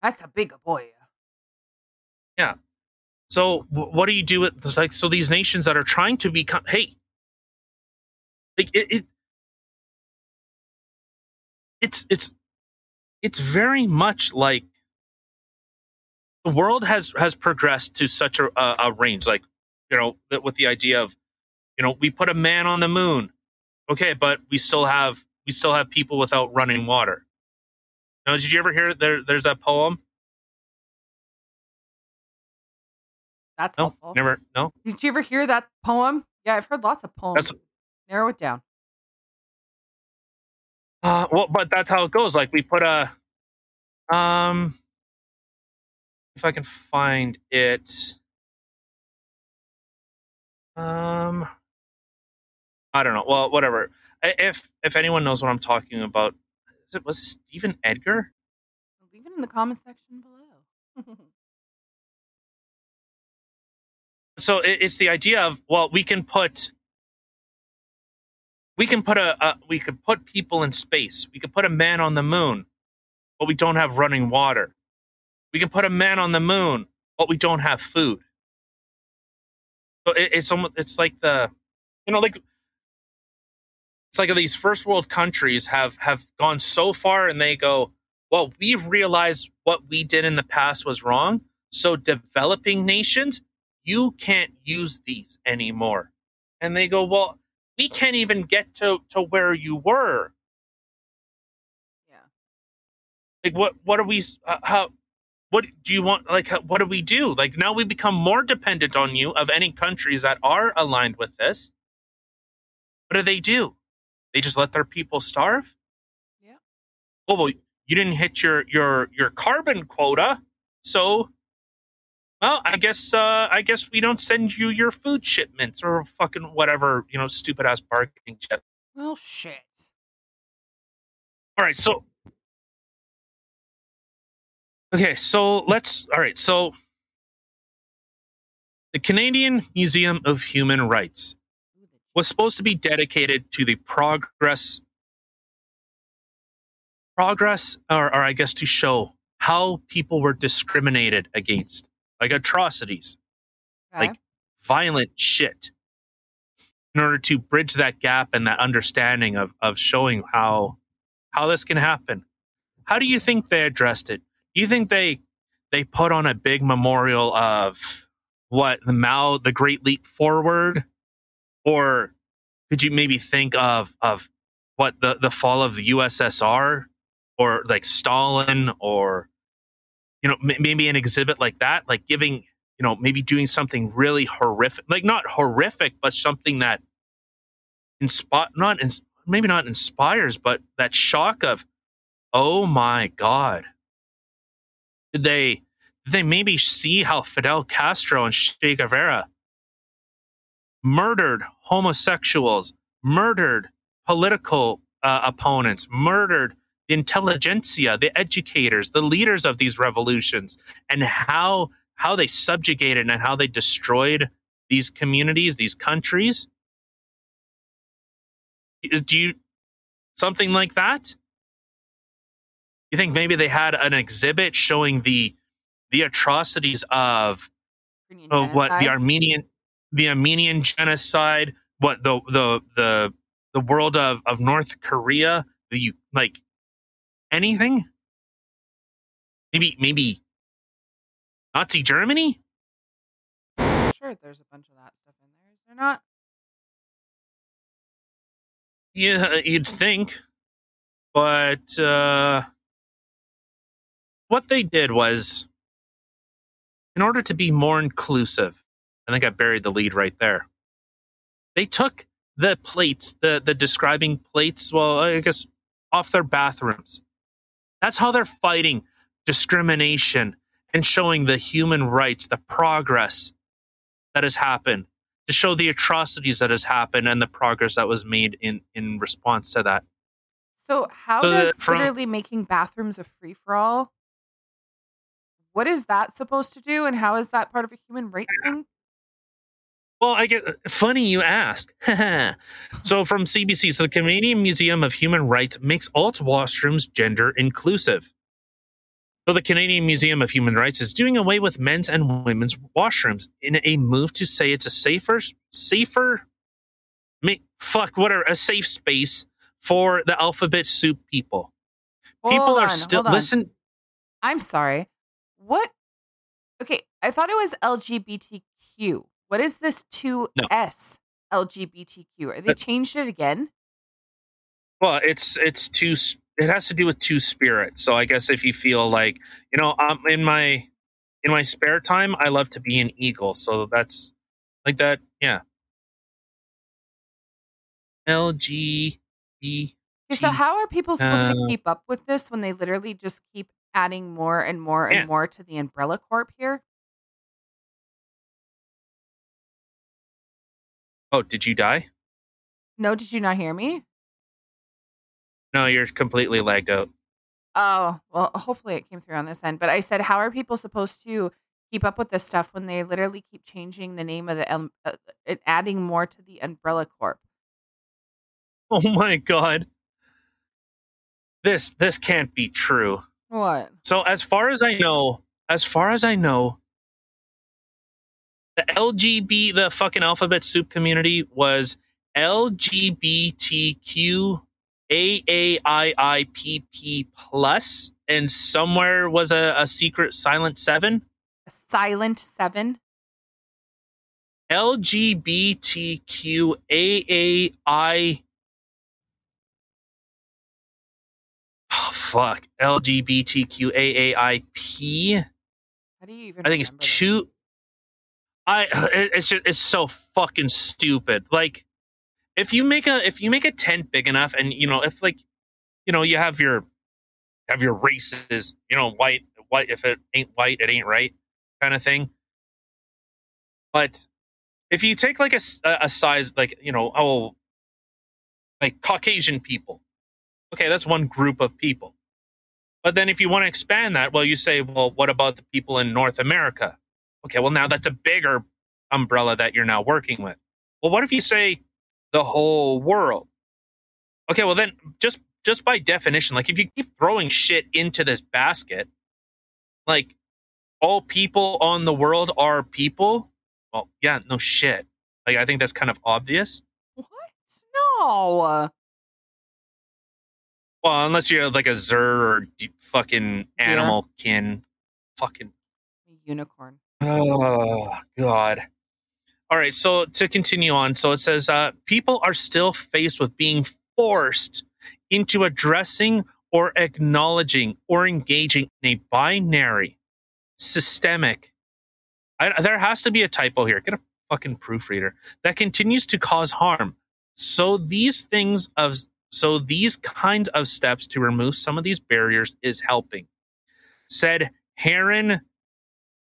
That's a big boy. So wh- what do you do with it's like so these nations that are trying to become hey. Like it, it it's it's it's very much like the world has has progressed to such a, a, a range like you know with the idea of you know we put a man on the moon. Okay but we still have we still have people without running water. Now did you ever hear there there's that poem That's no helpful. never no Did you ever hear that poem? Yeah, I've heard lots of poems. That's- Narrow it down. Uh, well, but that's how it goes. Like we put a, um, if I can find it, um, I don't know. Well, whatever. If if anyone knows what I'm talking about, is it was Stephen Edgar? Leave it in the comment section below. *laughs* So it's the idea of well, we can put. We can put a, a we could put people in space. We could put a man on the moon, but we don't have running water. We can put a man on the moon, but we don't have food. So it, it's almost it's like the, you know, like it's like these first world countries have have gone so far, and they go, well, we've realized what we did in the past was wrong. So developing nations, you can't use these anymore. And they go, well, we can't even get to to where you were. yeah. like what what are we uh, how what do you want like how, what do we do like now we become more dependent on you of any countries that are aligned with this what do they do they just let their people starve Yeah. oh well you didn't hit your your your carbon quota so well i guess uh i guess we don't send you your food shipments or fucking whatever you know stupid ass bargaining chip Well, shit. All right, so Okay, so let's all right, so the Canadian Museum of Human Rights was supposed to be dedicated to the progress progress or, or I guess to show how people were discriminated against, like atrocities, Okay. like violent shit. In order to bridge that gap and that understanding of of showing how how this can happen. How do you think they addressed it? Do you think they they put on a big memorial of what the Mao, the Great Leap Forward, or could you maybe think of of what the the fall of the USSR, or like Stalin, or you know m- maybe an exhibit like that, like giving you know maybe doing something really horrific, like not horrific, but something that inspire not ins- maybe not inspires, but that shock of oh my god. Did they did they maybe see how Fidel Castro and Che Guevara murdered homosexuals, murdered political uh, opponents, murdered the intelligentsia, the educators, the leaders of these revolutions, and how how they subjugated and how they destroyed these communities, these countries? Do you something like that? You think maybe they had an exhibit showing the the atrocities of oh, what the? Armenian the Armenian genocide, what the the the the world of of North Korea, the like anything? Maybe maybe Nazi Germany? Sure there's a bunch of that stuff in there. Is there not? Yeah, you'd think, but uh, what they did was, in order to be more inclusive, I think I buried the lead right there. They took the plates, the the describing plates. Well, I guess off their bathrooms. That's how they're fighting discrimination and showing the human rights, the progress that has happened to show the atrocities that has happened and the progress that was made in in response to that. So how So does from- literally making bathrooms a free for all? What is that supposed to do, and how is that part of a human right thing? Well, I get uh, funny you ask. *laughs* so from CBC, so the Canadian Museum of Human Rights makes all its washrooms gender inclusive. So the Canadian Museum of Human Rights is doing away with men's and women's washrooms in a move to say it's a safer, safer, fuck whatever, a safe space for the alphabet soup people. people Hold are still hold listen. I'm sorry. What? Okay, I thought it was LGBTQ. What is this 2S LGBTQ? Are they changed it again? Well, it's it's two. It has to do with two spirits. So I guess if you feel like you know, um, in my in my spare time, I love to be an eagle. So that's like that. Yeah. L G B. Okay, so how are people supposed to uh, keep up with this when they literally just keep adding more and more and Yeah. more to the umbrella corp here? Oh, did you die? No, did you not hear me? No, you're completely lagged out. Oh, well, hopefully it came through on this end. But I said, how are people supposed to keep up with this stuff when they literally keep changing the name of the um, uh, and adding more to the umbrella corp? Oh my god. This this can't be true. What? So as far as I know, as far as I know, the LGB, the fucking alphabet soup community was LGBTQ AAIIPP plus, and somewhere was a, a secret silent seven. A silent seven? LGBTQ AAI. Oh, fuck. LGBTQ AAIP. How do you even? I think it's two. this? I it- it's just, it's so fucking stupid. Like if you make a if you make a tent big enough, and you know if like you know you have your have your races, you know white white if it ain't white it ain't right kind of thing. But if you take like a, a size like you know oh like Caucasian people, okay that's one group of people. But then if you want to expand that, well, you say, well, what about the people in North America? Okay, well, now that's a bigger umbrella that you're now working with. Well, what if you say the whole world? Okay, well then just just by definition, like if you keep throwing shit into this basket, like all people on the world are people, well, yeah, no shit. Like I think that's kind of obvious. What? No. Well, unless you're like a Zer or fucking animal kin, fucking Unicorn. Oh God. All right, so to continue on, so it says uh, people are still faced with being forced into addressing or acknowledging or engaging in a binary, systemic. I, there has to be a typo here. Get a fucking proofreader that continues to cause harm. So these things of so these kinds of steps to remove some of these barriers is helping. Said Haran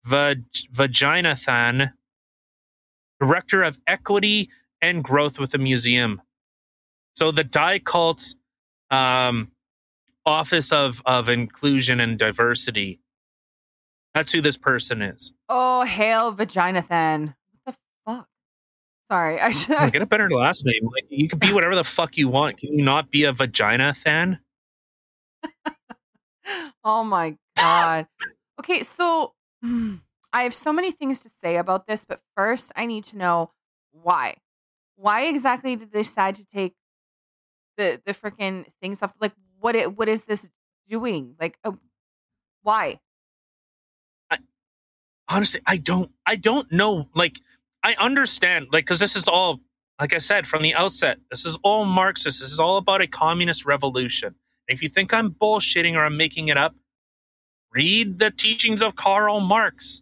Vag- Vaginathan, director of equity and growth with the museum. So the Die Cult's um, office of of inclusion and diversity. That's who this person is. Oh, hail Vaginathan. What the fuck? Sorry. I should. Oh, get a better last name. Like you can be whatever the fuck you want. Can you not be a vagina fan? *laughs* oh my god. Okay, so I have so many things to say about this, but first I need to know why. Why exactly did they decide to take the the freaking things off? Like, what it what is this doing? Like, uh, why? honestly i don't i don't know like i understand like because this is all like I said from the outset, this is all Marxist. This is all about a communist revolution. if you think I'm bullshitting or I'm making it up, read the teachings of Karl Marx.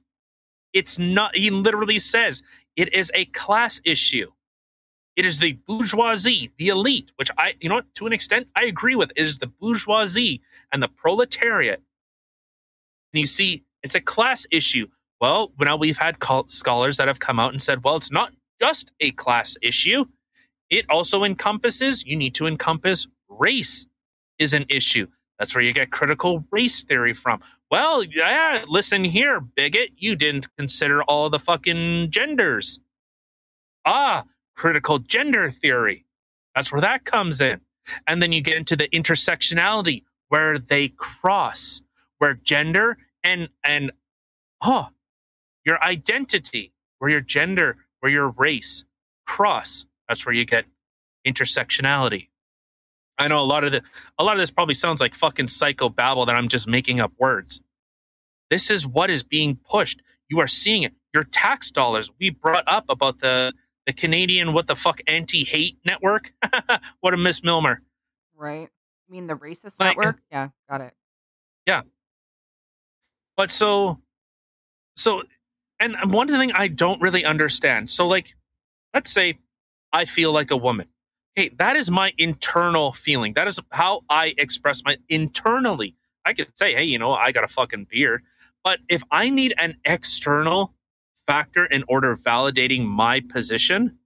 It's not, he literally says it is a class issue. It is the bourgeoisie, the elite, which I, you know what, to an extent, I agree with. It is the bourgeoisie and the proletariat. And you see, it's a class issue. Well, now we've had scholars that have come out and said, well, it's not just a class issue. It also encompasses, you need to encompass race is an issue. That's where you get critical race theory from. Well, yeah, listen here, bigot. You didn't consider all the fucking genders. Ah, critical gender theory. That's where that comes in. And then you get into the intersectionality where they cross, where gender and and oh, your identity, where your gender, where your race cross. That's where you get intersectionality. I know a lot of the a lot of this probably sounds like fucking psycho babble that I'm just making up words. This is what is being pushed. You are seeing it. Your tax dollars. We brought up about the the Canadian what the fuck anti hate network. *laughs* what a Miss Milmer. Right. I mean the racist like, network? Yeah, got it. Yeah. But so so and one thing I don't really understand. So like let's say I feel like a woman. Hey, that is my internal feeling. That is how I express my internally. I could say, hey, you know, I got a fucking beard. But if I need an external factor in order of validating my position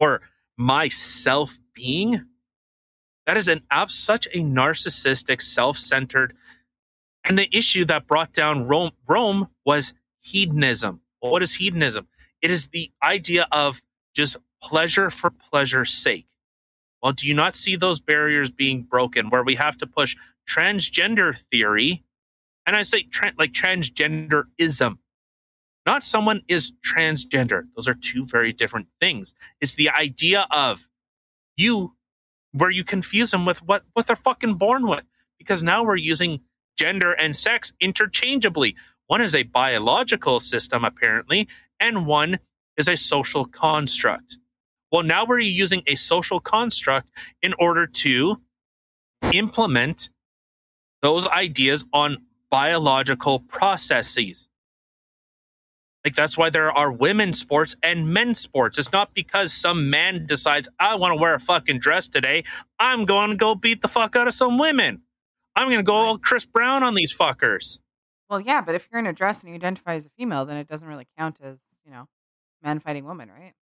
or my self being, that is an such a narcissistic, self centered. And the issue that brought down Rome, Rome was hedonism. What is hedonism? It is the idea of just pleasure for pleasure's sake. Well, do you not see those barriers being broken where we have to push transgender theory? And I say tra- like transgenderism not someone is transgender. Those are two very different things. It's the idea of you where you confuse them with what, what they're fucking born with. Because now we're using gender and sex interchangeably. One is a biological system, apparently, and one is a social construct. Well, now we're using a social construct in order to implement those ideas on biological processes. Like that's why there are women's sports and men's sports. It's not because some man decides I want to wear a fucking dress today. I'm going to go beat the fuck out of some women. I'm going to go all Chris Brown on these fuckers. Well, yeah, but if you're in a dress and you identify as a female, then it doesn't really count as you know, man fighting woman, right?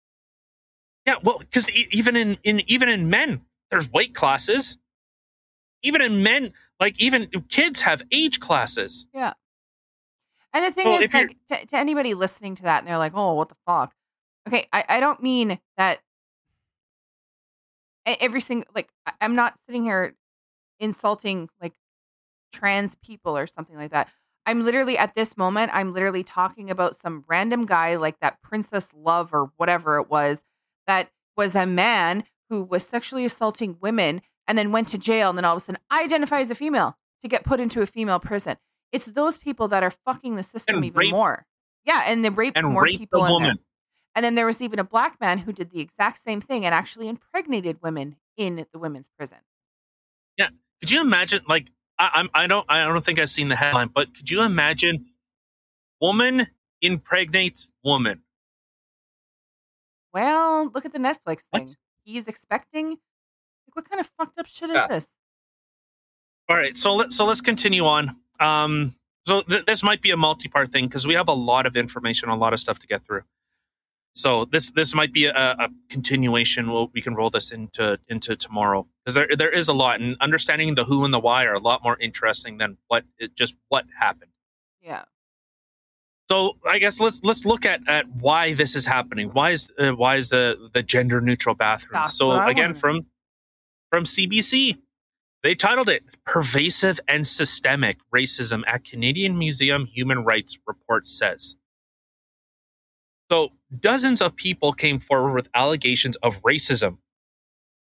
Yeah, well, because even in, in even in men, there's weight classes. Even in men, like even kids have age classes. Yeah. And the thing well, is, like, to, to, anybody listening to that, and they're like, "Oh, what the fuck?" Okay, I, I don't mean that every single like I'm not sitting here insulting like trans people or something like that. I'm literally at this moment, I'm literally talking about some random guy like that Princess Love or whatever it was that was a man who was sexually assaulting women and then went to jail and then all of a sudden I identify as a female to get put into a female prison. It's those people that are fucking the system and even rape, more. Yeah, and they rape and more rape people. The woman. And then there was even a black man who did the exact same thing and actually impregnated women in the women's prison. Yeah, could you imagine? Like, I, I'm, I don't, I don't think I've seen the headline, but could you imagine? Woman impregnates woman. Well, look at the Netflix thing. What? He's expecting. Like, what kind of fucked up shit is yeah. this? All right, so let so let's continue on. Um, so th- this might be a multi-part thing because we have a lot of information, a lot of stuff to get through. So this this might be a, a continuation. We'll, we can roll this into into tomorrow because there there is a lot, and understanding the who and the why are a lot more interesting than what it, just what happened. Yeah. So I guess let's let's look at, at why this is happening. Why is uh, why is the the gender neutral bathroom? so again, from from CBC, they titled it Pervasive and Systemic Racism at Canadian Museum Human Rights Report says. So, dozens of people came forward with allegations of racism,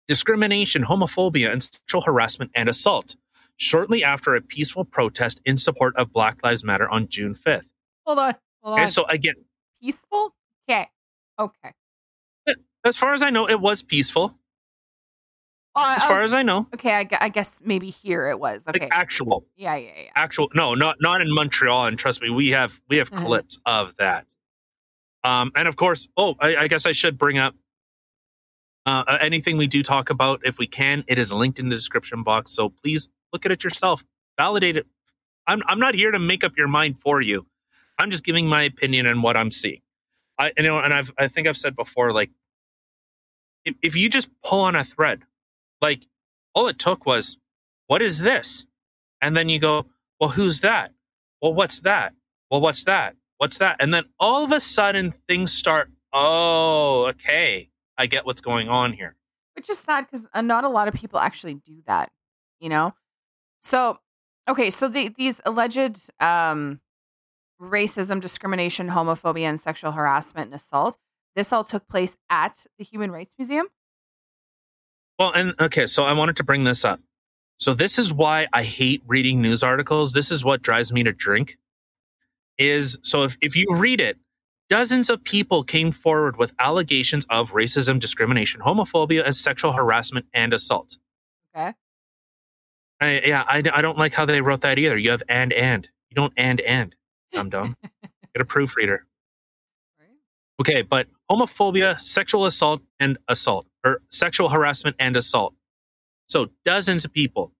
discrimination, homophobia, and sexual harassment and assault shortly after a peaceful protest in support of Black Lives Matter on June 5th. Hold on. Hold on. Okay, so, again, peaceful? Okay. Okay. As far as I know, it was peaceful. Uh, As far as I know, okay, I, I guess maybe here it was. Okay. like actual, yeah, yeah, yeah. actual. No, not not in Montreal. And trust me, we have we have Mhm. clips of that. Um, and of course, oh, I, I guess I should bring up uh, uh, anything we do talk about. If we can, it is linked in the description box. So please look at it yourself, validate it. I'm I'm not here to make up your mind for you. I'm just giving my opinion on what I'm seeing. I you know, and I've I think I've said before, like if, if you just pull on a thread, like all it took was, what is this? And then you go, well, who's that? Well, what's that? Well, what's that? What's that? And then all of a sudden things start, oh, okay. I get what's going on here. Which is sad because not a lot of people actually do that, you know? So, okay, so the, these alleged um, racism, discrimination, homophobia, and sexual harassment and assault, this all took place at the Human Rights Museum. Well, and okay, so I wanted to bring this up. So this is why I hate reading news articles. This is what drives me to drink. Is so if, if you read it, dozens of people came forward with allegations of racism, discrimination, homophobia, and sexual harassment and assault. Okay. I, yeah, I, I don't like how they wrote that either. You have and and. You don't and and. Dumb dumb. *laughs* Get a proofreader. Okay, but homophobia, sexual assault, and assault, or sexual harassment and assault. So dozens of people.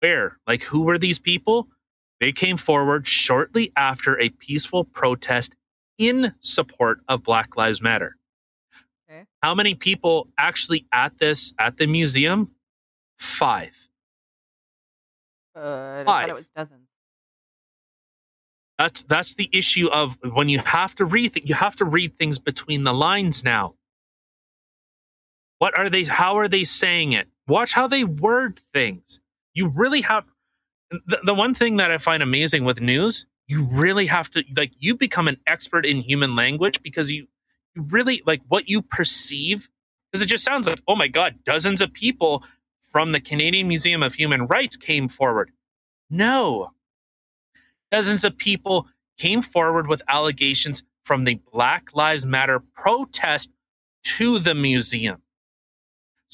Where? Like, who were these people? They came forward shortly after a peaceful protest in support of Black Lives Matter. Okay. How many people actually at this at the museum? Five. But I thought Five. it was dozens. That's that's the issue of when you have to read th- you have to read things between the lines now. What are they how are they saying it? Watch how they word things. You really have the, the one thing that I find amazing with news, you really have to like you become an expert in human language because you you really like what you perceive because it just sounds like, "Oh my god, dozens of people from the Canadian Museum of Human Rights came forward." No, dozens of people came forward with allegations from the Black Lives Matter protest to the museum.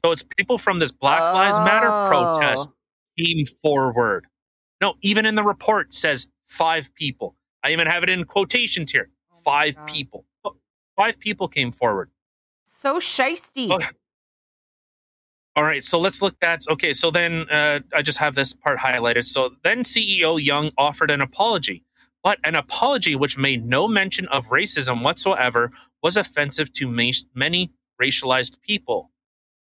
So it's people from this Black Lives Matter oh. protest Oh. came forward. No, even in the report says five people. I even have it in quotations here. Oh Five God. people. Five people came forward. So shisty. Okay. All right, so let's look at okay. So then uh, I just have this part highlighted. So then CEO Young offered an apology, but an apology which made no mention of racism whatsoever was offensive to ma- many racialized people.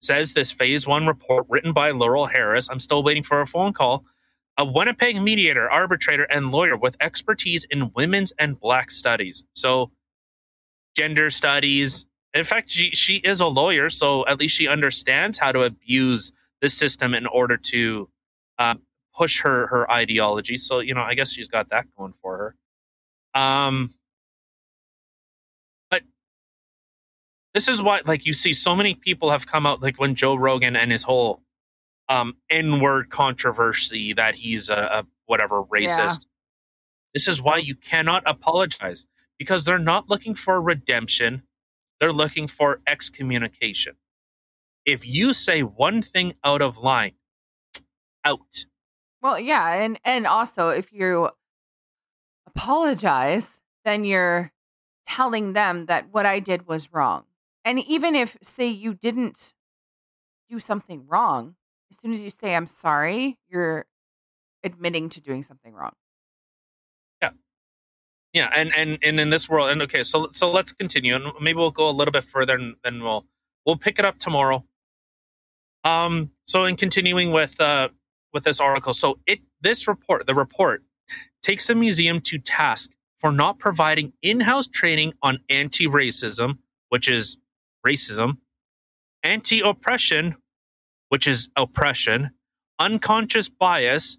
Says this Phase One report written by Laurelle Harris. I'm still waiting for a phone call. A Winnipeg mediator, arbitrator, and lawyer with expertise in women's and Black studies. So, gender studies, in fact, she, she is a lawyer, so at least she understands how to abuse the system in order to uh, push her her ideology. So you know, I guess she's got that going for her. Um, but this is why, like, you see, so many people have come out, like when Joe Rogan and his whole um N word controversy that he's a, a whatever racist. Yeah. This is why you cannot apologize because they're not looking for redemption they're looking for excommunication. If you say one thing out of line, out. Well, yeah, and and also if you apologize, then you're telling them that what I did was wrong. And even if say you didn't do something wrong, as soon as you say I'm sorry, you're admitting to doing something wrong. Yeah, and and and in this world, and okay, so so let's continue, and maybe we'll go a little bit further, and then we'll we'll pick it up tomorrow. Um, so in continuing with uh with this article, so it this report, the report, takes the museum to task for not providing in-house training on anti-racism, which is racism, anti-oppression, which is oppression, unconscious bias,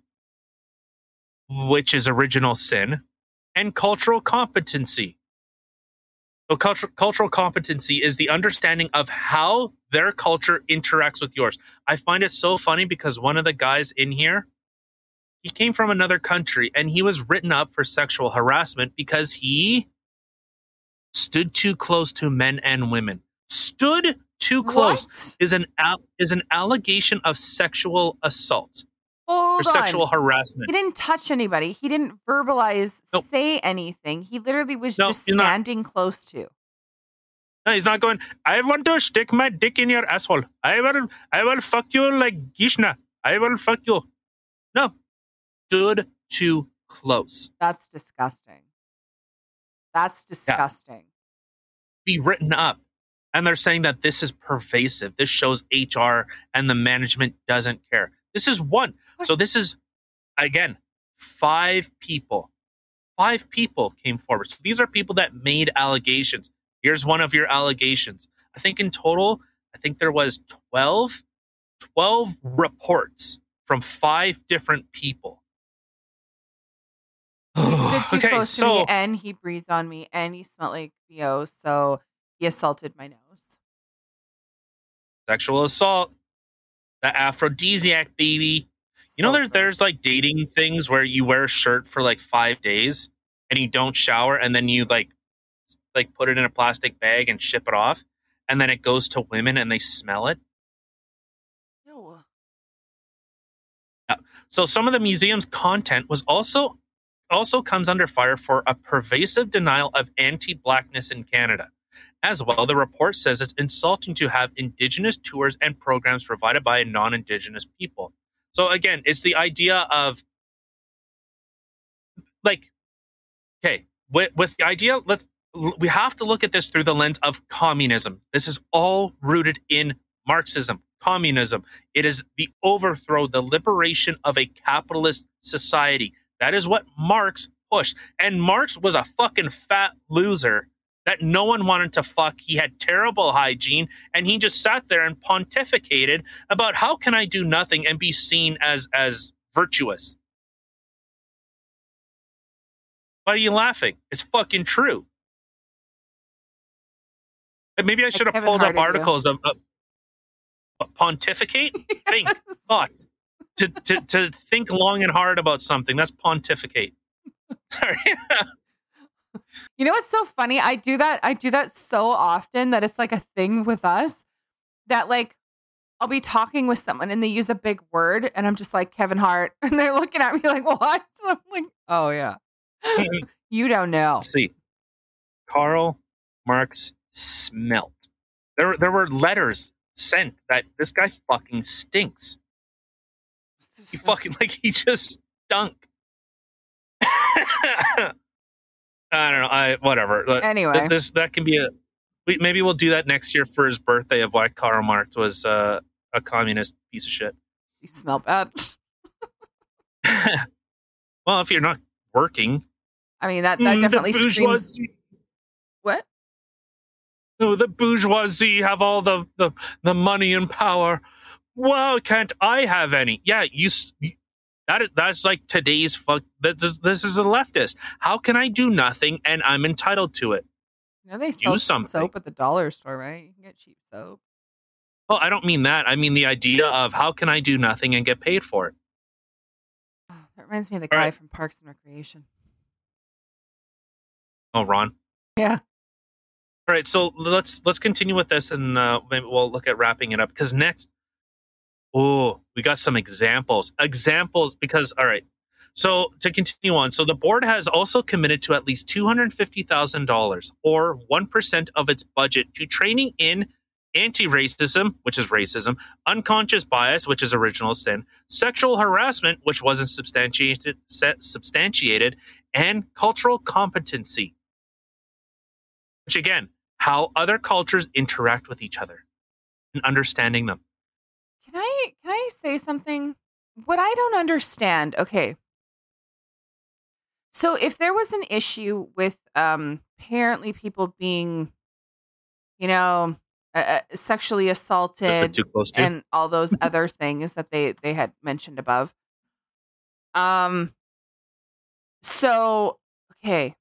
which is original sin, and cultural competency. So, cultural, cultural competency is the understanding of how their culture interacts with yours. I find it so funny because one of the guys in here, he came from another country and he was written up for sexual harassment because he stood too close to men and women. stood too close What? is an is an allegation of sexual assault Hold or on. sexual harassment. He didn't touch anybody. He didn't verbalize, Nope. say anything. He literally was No, just he's not. standing close to. No, he's not going. I want to stick my dick in your asshole. I will. I will fuck you like Gishna. I will fuck you. No, stood too close. That's disgusting. That's disgusting. Be written up, and they're saying that this is pervasive. This shows HR and the management doesn't care. This is one. So this is again five people. Five people came forward. So these are people that made allegations. Here's one of your allegations. I think in total, I think there was 12, 12 reports from five different people. He stood *sighs* too okay, close to so me, and he breathed on me, and he smelled like bo. So he assaulted my nose. sexual assault, the aphrodisiac baby. You know, there's there's like dating things where you wear a shirt for like five days and you don't shower, and then you like like put it in a plastic bag and ship it off, and then it goes to women and they smell it. Ew. So some of the museum's content was also also comes under fire for a pervasive denial of anti-blackness in Canada. As well, the report says it's insulting to have indigenous tours and programs provided by non-indigenous people. So again, it's the idea of like okay, with, with the idea let's we have to look at this through the lens of communism. This is all rooted in Marxism, communism. It is the overthrow, the liberation of a capitalist society. That is what Marx pushed. And Marx was a fucking fat loser that no one wanted to fuck. He had terrible hygiene and he just sat there and pontificated about how can I do nothing and be seen as as virtuous. Why are you laughing? It's fucking true. And Maybe I should have pulled up of you. articles of, of pontificate. *laughs* Think thought to, to to think long and hard about something. That's pontificate. *laughs* Sorry. *laughs* You know what's so funny? I do that. I do that so often that it's like a thing with us. That like I'll be talking with someone and they use a big word, and I'm just like Kevin Hart, *laughs* and they're looking at me like, "What?" *laughs* I'm like, "Oh yeah, *laughs* you don't know." Let's see. Karl Marx smelt. There there were letters sent that this guy fucking stinks. He fucking like he just stunk. I don't know. I whatever. Anyway, This, this that can be a. We, maybe we'll do that next year for his birthday of why Karl Marx was uh, a communist piece of shit. you smell bad. *laughs* well, if you're not working, I mean that that Mm, definitely screams. What? oh, the bourgeoisie have all the, the the money and power. Well, can't I have any? Yeah, you. That is, that's like today's fuck. This, is- this is a leftist. How can I do nothing and I'm entitled to it? You know they sell soap at the dollar store, right? You can get cheap soap. Well, I don't mean that. I mean the idea of how can I do nothing and get paid for it. Oh, *sighs* that reminds me of the All guy right. from Parks and Recreation. Oh, Ron. Yeah. All right, so let's let's continue with this, and uh, maybe we'll look at wrapping it up. Because next, oh, we got some examples. Examples, because all right. So to continue on, so the board has also committed to at least two hundred fifty thousand dollars, or one percent of its budget, to training in anti-racism, which is racism, unconscious bias, which is original sin, sexual harassment, which wasn't substantiated, substantiated, and cultural competency which again, how other cultures interact with each other and understanding them. Can I can I say something? What I don't understand. Okay. So if there was an issue with um apparently people being you know uh, uh, sexually assaulted too close to? and all those *laughs* other things that they they had mentioned above. Um so okay,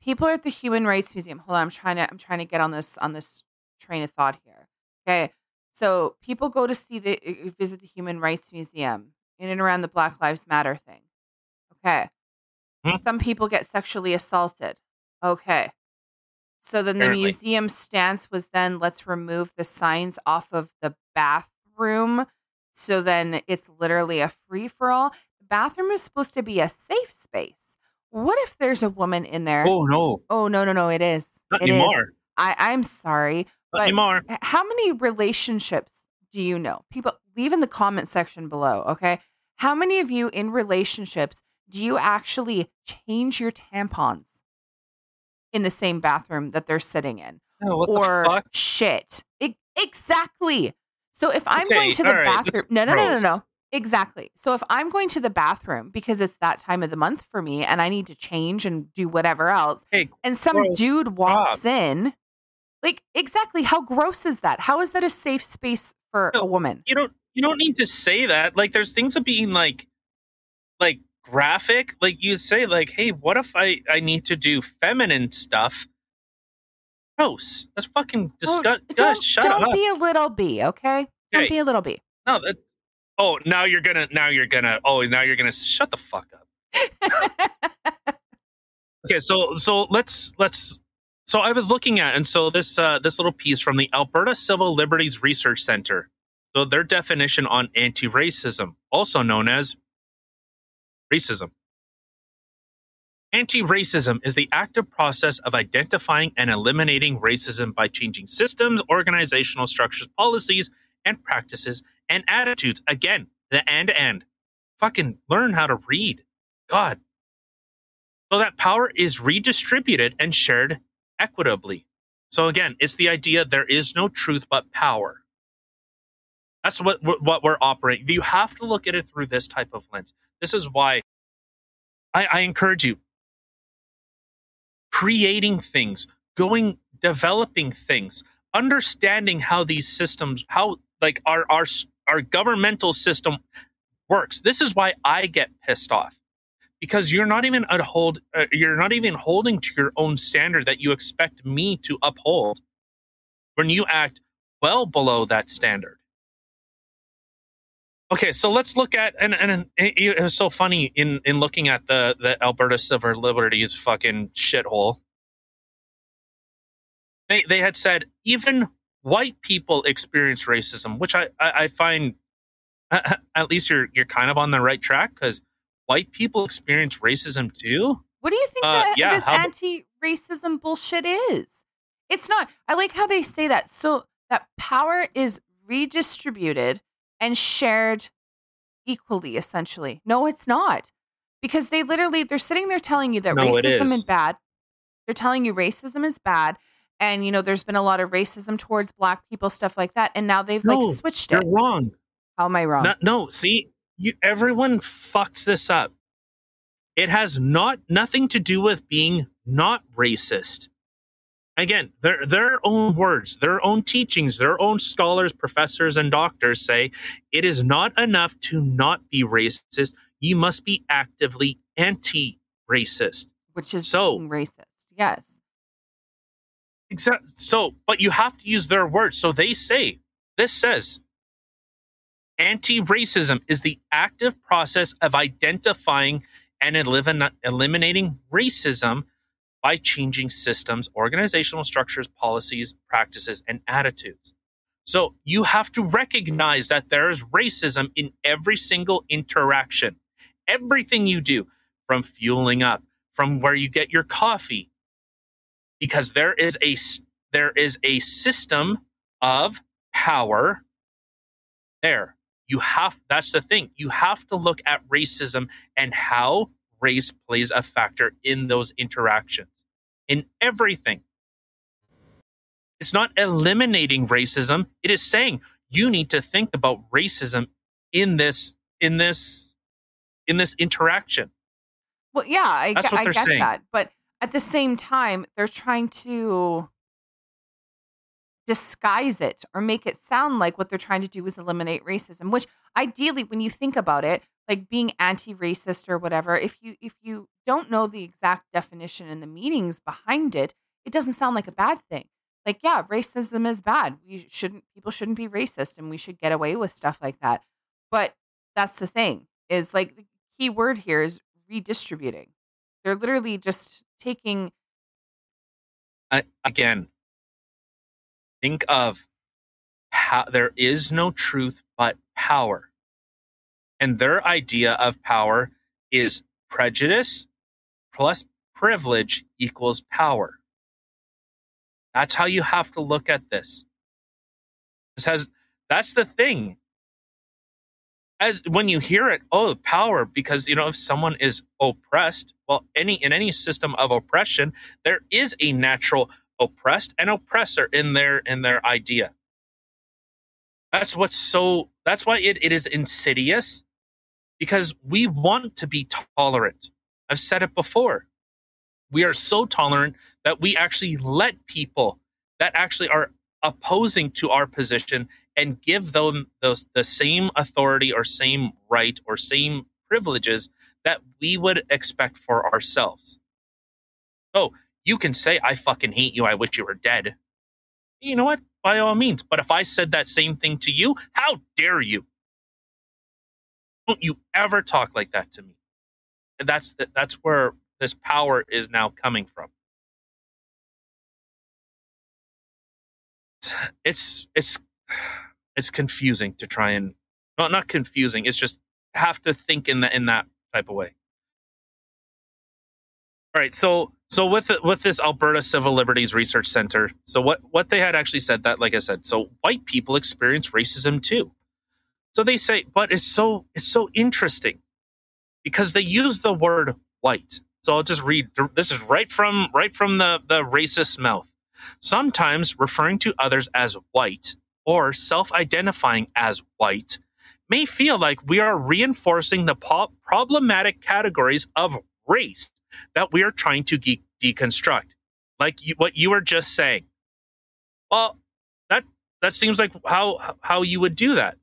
people are at the Human Rights Museum. Hold on, I'm trying to I'm trying to get on this on this train of thought here. Okay. So people go to see the visit the Human Rights Museum in and around the Black Lives Matter thing. Okay. Hmm. Some people get sexually assaulted. Okay. So then the Apparently. museum stance was then let's remove the signs off of the bathroom. So then it's literally a free for all. The bathroom is supposed to be a safe space. What if there's a woman in there? Oh no, Oh, no, no, no, it is. not It is. anymore. I, I'm sorry. Not But- anymore. How many relationships do you know? People leave in the comment section below, okay? How many of you in relationships do you actually change your tampons in the same bathroom that they're sitting in? Oh, what or the fuck? shit. E- exactly. So if I'm Okay, going to the right, bathroom, no, no, no, no, no. Exactly. So if I'm going to the bathroom because it's that time of the month for me and I need to change and do whatever else, Hey, and some gross. dude walks in, like exactly how gross is that? How is that a safe space for No. a woman? you don't you don't need to say that. Like there's things of being like like graphic. Like you say like, hey, what if I I need to do feminine stuff? Gross. That's fucking disgust. Don't, Guys, shut don't up. be a little bee, okay? Don't Hey. be a little bee. no, that. Oh, now you're gonna. Now you're gonna. Oh, now you're gonna. Shut the fuck up. *laughs* Okay, so so let's let's. So I was looking at, and so this uh, this little piece from the Alberta Civil Liberties Research Center. So their definition on anti-racism, also known as racism. Anti-racism is the active process of identifying and eliminating racism by changing systems, organizational structures, policies, and practices and attitudes. Again, the end end. Fucking learn how to read. God. So that power is redistributed and shared equitably. So again, it's the idea there is no truth but power. That's what what we're operating. You have to look at it through this type of lens. This is why I, I encourage you creating things, going developing things, understanding how these systems, how like our our our governmental system works. This is why I get pissed off because you're not even a hold uh, you're not even holding to your own standard that you expect me to uphold when you act well below that standard. Okay, so let's look at and and it, was so funny in in looking at the the Alberta Civil Liberties fucking shithole. They they had said even white people experience racism, which I I, I find *laughs* at least you're you're kind of on the right track because white people experience racism too. What do you think Uh, that yeah, this anti-racism bullshit is? It's not. I like how they say that. So that power is redistributed and shared equally, essentially. No, it's not. Because they literally they're sitting there telling you that No, racism is. is bad. They're telling you racism is bad. And you know, there's been a lot of racism towards black people, stuff like that. And now they've No, like switched it. You're it. wrong. How am I wrong? No, no, see, you, everyone fucks this up. It has not nothing to do with being not racist. Again, their their own words, their own teachings, their own scholars, professors, and doctors say it is not enough to not be racist. You must be actively anti-racist. Which is So- being racist. Yes. Exactly. So, but you have to use their words. So they say, this says, anti racism is the active process of identifying and elimin- eliminating racism by changing systems, organizational structures, policies, practices, and attitudes. So you have to recognize that there is racism in every single interaction. Everything you do, from fueling up, from where you get your coffee, because there is a there is a system of power there you have that's the thing you have to look at racism and how race plays a factor in those interactions in everything it's not eliminating racism it is saying you need to think about racism in this in this in this interaction Well, yeah, I, That's what I they're get saying. that. But at the same time, they're trying to disguise it or make it sound like what they're trying to do is eliminate racism, which ideally, when you think about it, like being anti-racist or whatever, if you if you don't know the exact definition and the meanings behind it, it doesn't sound like a bad thing. Like, yeah, racism is bad. We shouldn't people shouldn't be racist and we should get away with stuff like that. But that's the thing, is like the key word here is redistributing. They're literally just taking I, again, think of how there is no truth but power. And their idea of power is prejudice plus privilege equals power. That's how you have to look at this. This has that's the thing. As when you hear it, oh, power, because you know, if someone is oppressed, well, any in any system of oppression, there is a natural oppressed and oppressor in their in their idea. That's what's so that's why it, it is insidious because we want to be tolerant. I've said it before. We are so tolerant that we actually let people that actually are opposing to our position and give them those the same authority or same right or same privileges that we would expect for ourselves. So you can say, I fucking hate you, I wish you were dead. You know what? By all means. But if I said that same thing to you, how dare you? Don't you ever talk like that to me. And that's the, that's where this power is now coming from. It's it's it's confusing to try and well, not confusing. It's just have to think in that in that type of way. All right, so so with with this Alberta Civil Liberties Research Center, so what what they had actually said that, like I said, so white people experience racism too. So they say, but it's so it's so interesting because they use the word white. So I'll just read. This is right from right from the the racist mouth. Sometimes referring to others as white or self-identifying as white may feel like we are reinforcing the po- problematic categories of race that we are trying to de- deconstruct, like you, what you were just saying. Well, that that seems like how how you would do that.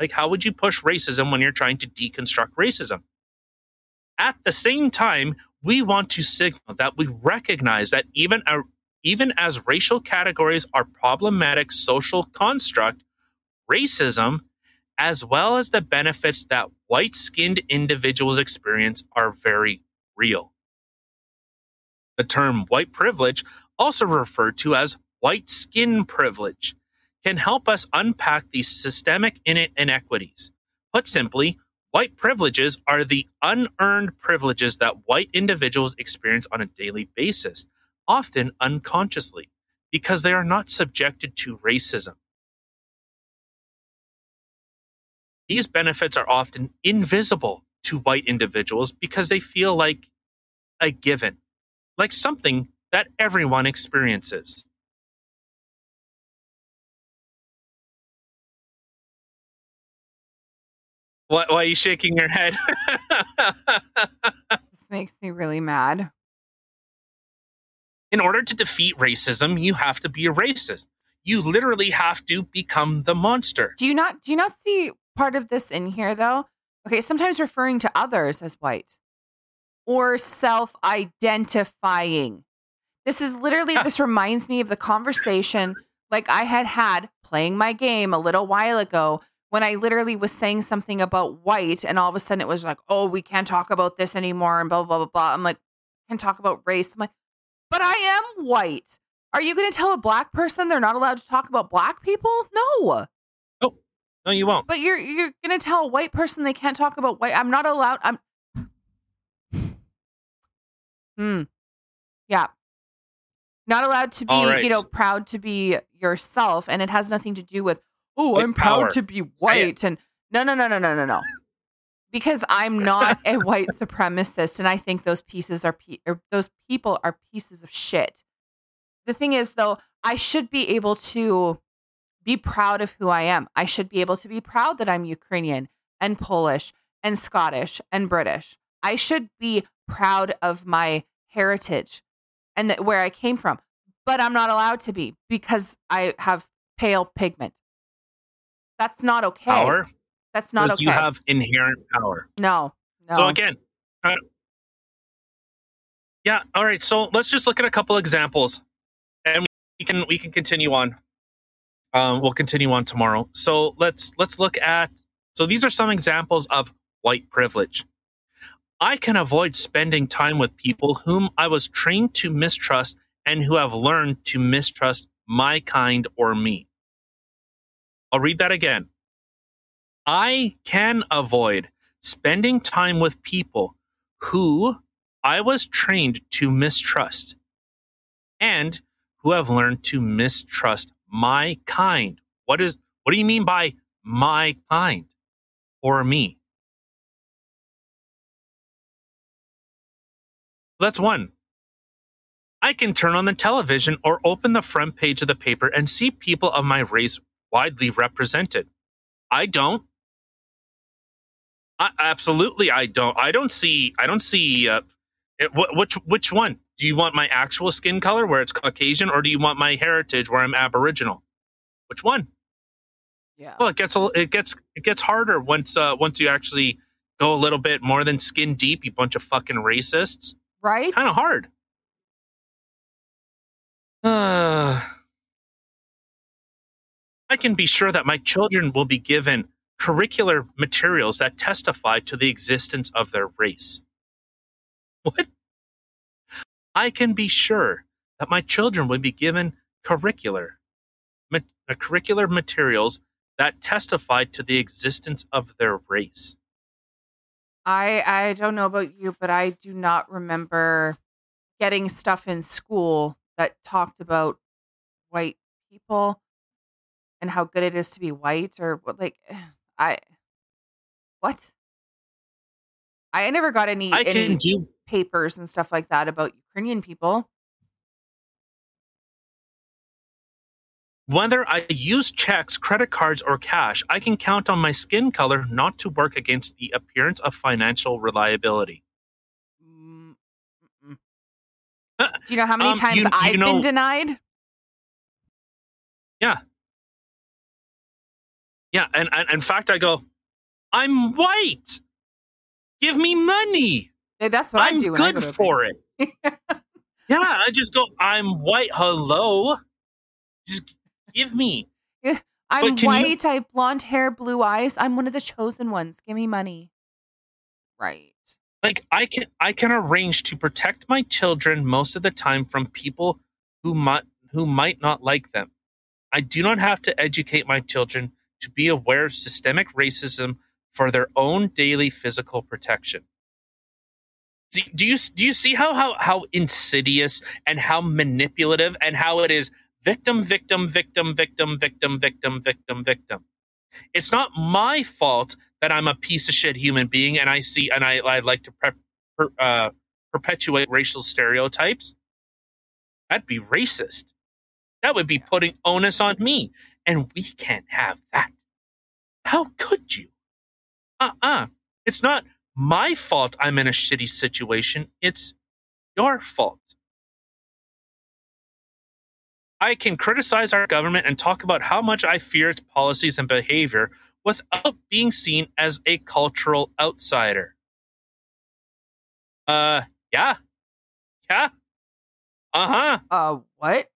Like, how would you push racism when you're trying to deconstruct racism? At the same time, we want to signal that we recognize that even a, even as racial categories are problematic social construct, racism, as well as the benefits that white skinned individuals experience, are very real. The term white privilege, also referred to as white skin privilege, can help us unpack these systemic inequities. Put simply, white privileges are the unearned privileges that white individuals experience on a daily basis, often unconsciously, because they are not subjected to racism. These benefits are often invisible to white individuals because they feel like a given like something that everyone experiences. Why, why are you shaking your head? *laughs* this makes me really mad. In order to defeat racism, you have to be a racist. You literally have to become the monster. Do you not do you not see part of this in here though? Okay, sometimes referring to others as white or self identifying. This is literally, ah. this reminds me of the conversation like I had had playing my game a little while ago when I literally was saying something about white and all of a sudden it was like, oh, we can't talk about this anymore and blah, blah, blah, blah. I'm like, can talk about race. I'm like, but I am white. Are you going to tell a black person they're not allowed to talk about black people? No. Oh, no, you won't. But you're you're going to tell a white person they can't talk about white. I'm not allowed. I'm Hmm. Yeah. Not allowed to be, right. you know, proud to be yourself. And it has nothing to do with, oh, I'm power. proud to be white. And no, no, no, no, no, no, no. Because I'm *laughs* not a white supremacist, and I think those pieces are pe- those people are pieces of shit. The thing is, though, I should be able to be proud of who I am. I should be able to be proud that I'm Ukrainian and Polish and Scottish and British. I should be proud of my heritage and th- where I came from. But I'm not allowed to be because I have pale pigment. That's not okay. Power? That's not okay. You have inherent power. No, no. So again, uh, yeah. All right. So let's just look at a couple examples, and we can we can continue on. Um, we'll continue on tomorrow. So let's let's look at. So these are some examples of white privilege. I can avoid spending time with people whom I was trained to mistrust and who have learned to mistrust my kind or me. I'll read that again. I can avoid spending time with people who I was trained to mistrust and who have learned to mistrust my kind. What is what do you mean by my kind or me? That's one. I can turn on the television or open the front page of the paper and see people of my race widely represented. I don't. I, absolutely, I don't. I don't see. I don't see. Uh, it, wh- which which one? Do you want my actual skin color, where it's Caucasian, or do you want my heritage, where I'm Aboriginal? Which one? Yeah. Well, it gets a, it gets it gets harder once uh, once you actually go a little bit more than skin deep. You bunch of fucking racists. Right. Kind of hard. Uh, I can be sure that my children will be given curricular materials that testify to the existence of their race. What? I can be sure that my children will be given curricular ma- uh, curricular materials that testify to the existence of their race. I I don't know about you, but I do not remember getting stuff in school that talked about white people and how good it is to be white or what like *sighs* I what? I never got any I any do papers and stuff like that about Ukrainian people. Whether I use checks, credit cards, or cash, I can count on my skin color not to work against the appearance of financial reliability. Mm, mm-mm. Do you know how many Um, times you- you I've know- been denied? Yeah. Yeah. And, and in fact, I go, I'm white. Give me money. Yeah, That's what I I'm do. I go good to a for it. yeah. I just go, I'm white. Hello. Just give me. Eh, I'm can you- white. I have blonde hair, blue eyes. I'm one of the chosen ones. Give me money. Right. like i can i can arrange to protect my children most of the time from people who might who might not like them i do not have to educate my children to be aware of systemic racism for their own daily physical protection do, do you do you see how how how insidious and how manipulative and how it is victim, victim, victim, victim, victim, victim, victim, victim. It's not my fault that I'm a piece of shit human being and I see and I, I like to prep, per, uh, perpetuate racial stereotypes. That'd be racist. That would be putting onus on me. And we can't have that. How could you? Uh uh-uh. uh. It's not my fault I'm in a shitty situation. It's your fault. I can criticize our government and talk about how much I fear its policies and behavior without being seen as a cultural outsider. Uh, yeah. Yeah. Uh huh. Uh, what?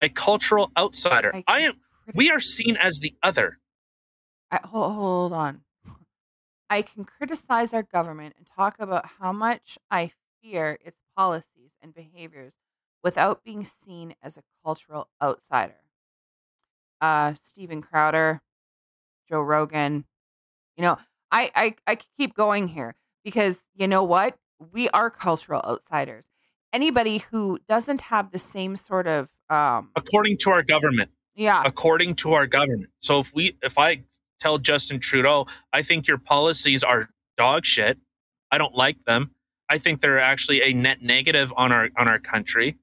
A cultural outsider. I, can am. We are seen as the other. I, hold, hold on. *laughs* I can criticize our government and talk about how much I fear its policies and behaviors without being seen as a cultural outsider. Uh, Steven Crowder, Joe Rogan. You know, I, I, I keep going here because you know what? We are cultural outsiders. Anybody who doesn't have the same sort of, um, According to our government. yeah, According to our government. So if we, if I tell Justin Trudeau, I think your policies are dog shit. I don't like them. I think they're actually a net negative on our on our country.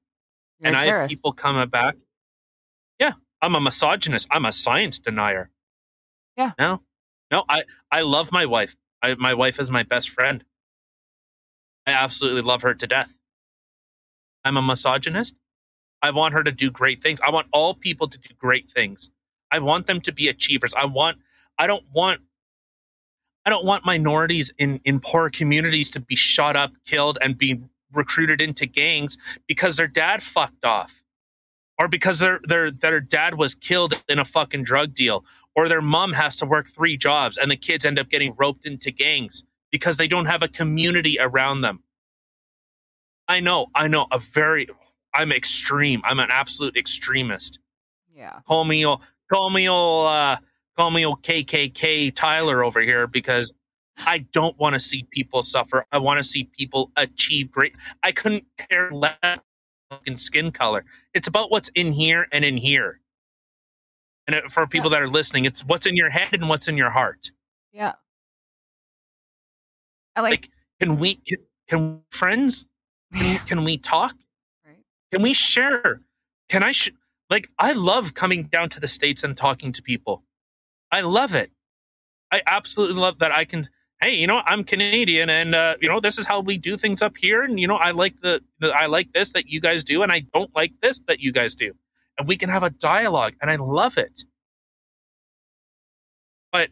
You're and I have people coming back. Yeah, I'm a misogynist. I'm a science denier. Yeah. No, no. I I love my wife. I, my wife is my best friend. I absolutely love her to death. I'm a misogynist. I want her to do great things. I want all people to do great things. I want them to be achievers. I want. I don't want. I don't want minorities in in poor communities to be shot up, killed, and be recruited into gangs because their dad fucked off or because their their their dad was killed in a fucking drug deal or their mom has to work three jobs and the kids end up getting roped into gangs because they don't have a community around them I know, I know, a very, I'm extreme. I'm an absolute extremist. Yeah. Call me, old, call me, old, uh, call me old KKK Tyler over here because I don't want to see people suffer. I want to see people achieve great. I couldn't care less fucking skin color. It's about what's in here and in here. And it- for people that are listening, it's what's in your head and what's in your heart. Yeah. I like, Like, can we, can, can friends, can, *laughs* can we talk? right? Can we share? Can I, sh- like, I love coming down to the States and talking to people. I love it. I absolutely love that I can, hey, you know, I'm Canadian and, uh, you know, this is how we do things up here. And, you know, I like the, I like this that you guys do and I don't like this that you guys do. And we can have a dialogue and I love it. But,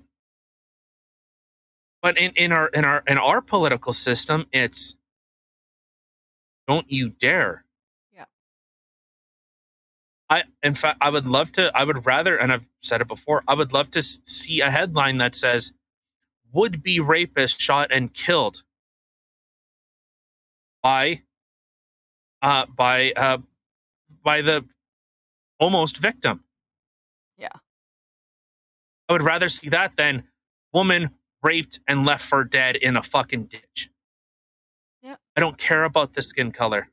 but in, in our, in our, in our political system, it's don't you dare. Yeah. I, in fact, I would love to, I would rather, and I've said it before, I would love to see a headline that says, would be rapist shot and killed by, uh, by, uh, by the almost victim. Yeah. I would rather see that than woman raped and left for dead in a fucking ditch. Yeah. I don't care about the skin color.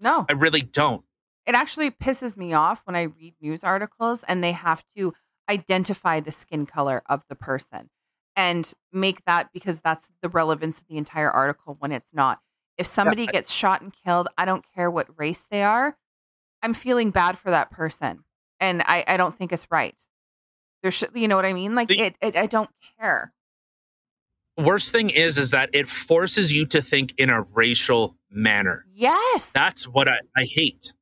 No. I really don't. it actually pisses me off when I read news articles and they have to identify the skin color of the person and make that because that's the relevance of the entire article when it's not. If somebody I- gets shot and killed, I don't care what race they are. I'm feeling bad for that person. And I, I don't think it's right. There should, you know what I mean? Like The- it, it, I don't care. Worst thing is, is that it forces you to think in a racial manner. Yes. That's what I, I hate.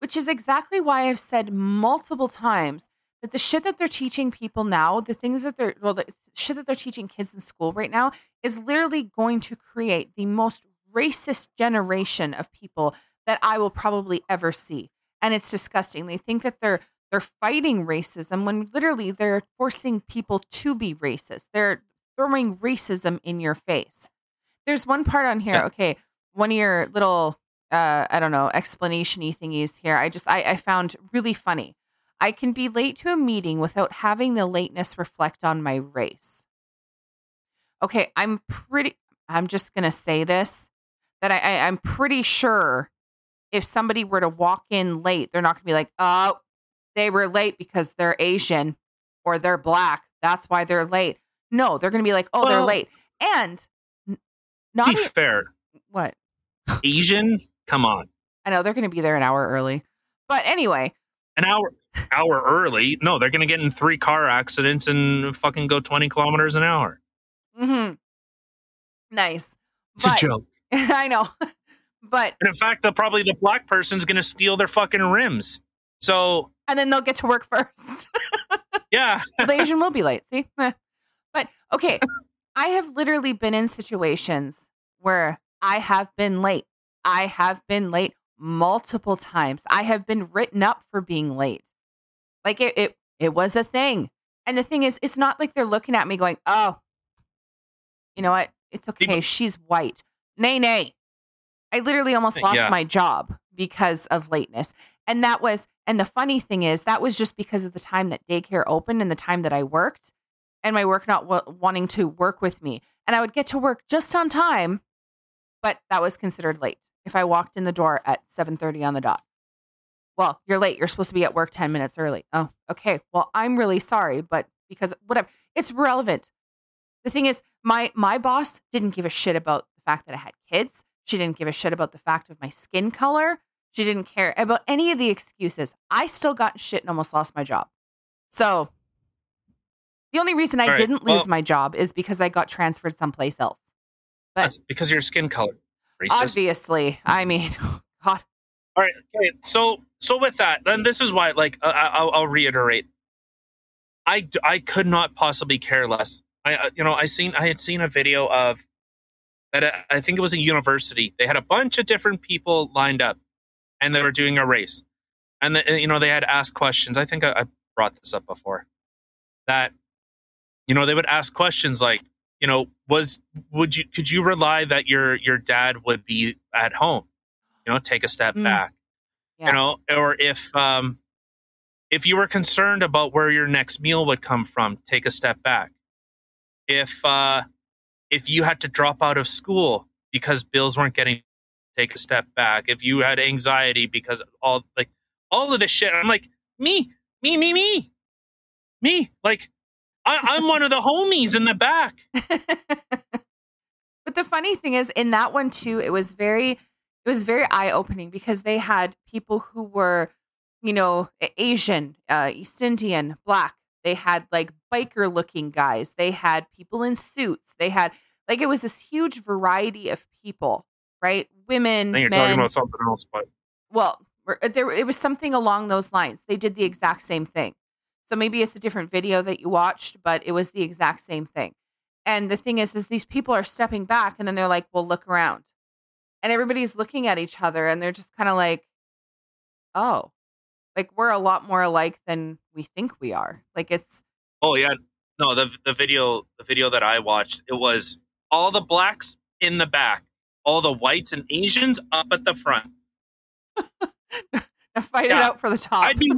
which is exactly why I've said multiple times that the shit that they're teaching people now, the things that they're, well, the shit that they're teaching kids in school right now is literally going to create the most racist generation of people that I will probably ever see. And it's disgusting. They think that they're, they're fighting racism when literally they're forcing people to be racist. They're throwing racism in your face. There's one part on here, okay, one of your little uh I don't know, explanation-y thingies here. I just I, I found really funny. I can be late to a meeting without having the lateness reflect on my race. Okay, I'm pretty I'm just gonna say this that I, I I'm pretty sure if somebody were to walk in late, they're not gonna be like, oh, they were late because they're Asian or they're black. That's why they're late. No, they're gonna be like, oh, they're late. And not Be fair. what? Asian, come on. I know they're going to be there an hour early. But anyway, An hour hour early. No, they're gonna get in three car accidents and fucking go twenty kilometers an hour. hmm nice. It's a joke. *laughs* I know. But And in fact, the probably the black person's gonna steal their fucking rims. So and then they'll get to work first. *laughs* yeah. the Asian will be late. See, *laughs* Eh. but okay. I have literally been in situations where I have been late. I have been late multiple times. I have been written up for being late. Like it, it, it was a thing. And the thing is, it's not like they're looking at me going, "Oh, you know what? It's okay. People- She's white." Nay, nay. I literally almost lost Yeah. my job because of lateness. And that was, and the funny thing is, that was just because of the time that daycare opened and the time that I worked, and my work not w- wanting to work with me. And I would get to work just on time, but that was considered late if I walked in the door at 7:30 on the dot. Well, you're late. You're supposed to be at work 10 minutes early. Oh, okay. Well, I'm really sorry, but because whatever, it's relevant. The thing is, my my boss didn't give a shit about the fact that I had kids. She didn't give a shit about the fact of my skin color. She didn't care about any of the excuses. I still got shit and almost lost my job. So the only reason I right, didn't lose well- my job is because I got transferred someplace else. But That's because of your skin color. Racist. obviously, I mean, *laughs* God, All right. Okay. So so with that, then this is why. Like I, I- I'll, I'll reiterate. I d- I could not possibly care less. I uh, you know I seen I had seen a video of that. uh, I think it was a university. They had a bunch of different people lined up, and they were doing a race, and the, you know they had asked questions. I think I, I brought this up before. That you know they would ask questions like, you know, was would you could you rely that your your dad would be at home? You know, take a step Mm. back. Yeah. You know, or if um if you were concerned about where your next meal would come from, take a step back. If uh if you had to drop out of school because bills weren't getting take a step back. If you had anxiety because all like all of this shit, I'm like, me, me, me, me, me. Like, I, I'm one of the homies in the back. *laughs* but the funny thing is in that one too it was very it was very eye-opening because they had people who were you know asian uh, east indian black. They had like biker looking guys. They had people in suits. They had like it was this huge variety of people right? Women I think you're men. talking about something else, but well there it was something along those lines. They did the exact same thing so maybe it's a different video that you watched but it was the exact same thing. And the thing is is these people are stepping back and then they're like well look around. And everybody's looking at each other and they're just kind of like oh like we're a lot more alike than we think we are. Like it's oh yeah, no the the video the video that I watched it was all the blacks in the back, all the whites and Asians up at the front. *laughs* a fight it out for the top. I'd be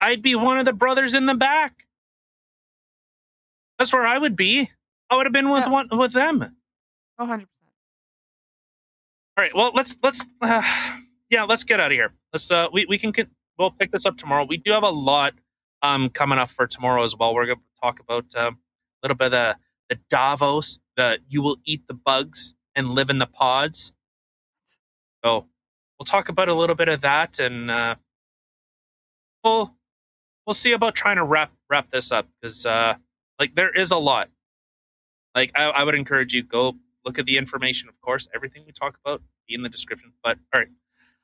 I'd be one of the brothers in the back. That's where I would be. I would have been with Yeah. one with them. 100% All right. Well, let's let's uh, yeah, let's get out of here. Let's uh we we can we'll pick this up tomorrow. We do have a lot um coming up for tomorrow as well. We're going to talk about um, a little bit of the the Davos, the you will eat the bugs and live in the pods. So, we'll talk about a little bit of that and uh we'll we'll see about trying to wrap wrap this up cuz uh like there is a lot. Like I, I would encourage you go look at the information, of course. Everything we talk about be in the description. But all right,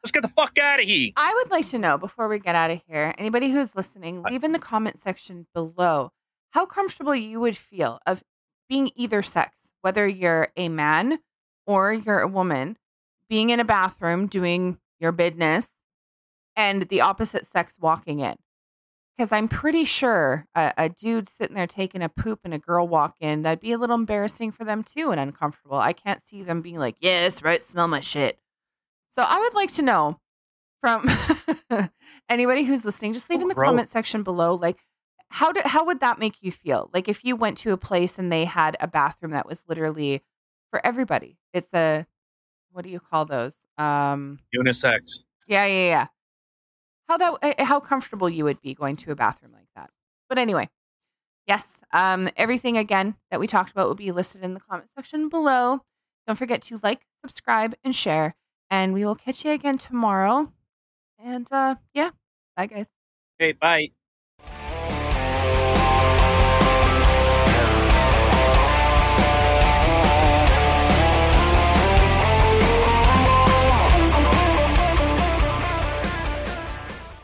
let's get the fuck out of here. I would like to know before we get out of here, anybody who's listening, leave in the comment section below how comfortable you would feel of being either sex, whether you're a man or you're a woman, being in a bathroom doing your business and the opposite sex walking in. Because I'm pretty sure a, a dude sitting there taking a poop and a girl walk in, that'd be a little embarrassing for them too and uncomfortable. I can't see them being like, yes, right, smell my shit. So I would like to know from *laughs* anybody who's listening, just leave in the Gross. comment section below, like how do, how would that make you feel? Like if you went to a place and they had a bathroom that was literally for everybody. It's a what do you call those? Um Unisex. yeah, yeah, yeah. How that uh, how comfortable you would be going to a bathroom like that. But anyway, yes, um everything again that we talked about will be listed in the comment section below. Don't forget to like, subscribe, and share. And we will catch you again tomorrow. And uh yeah, bye guys. Okay, bye.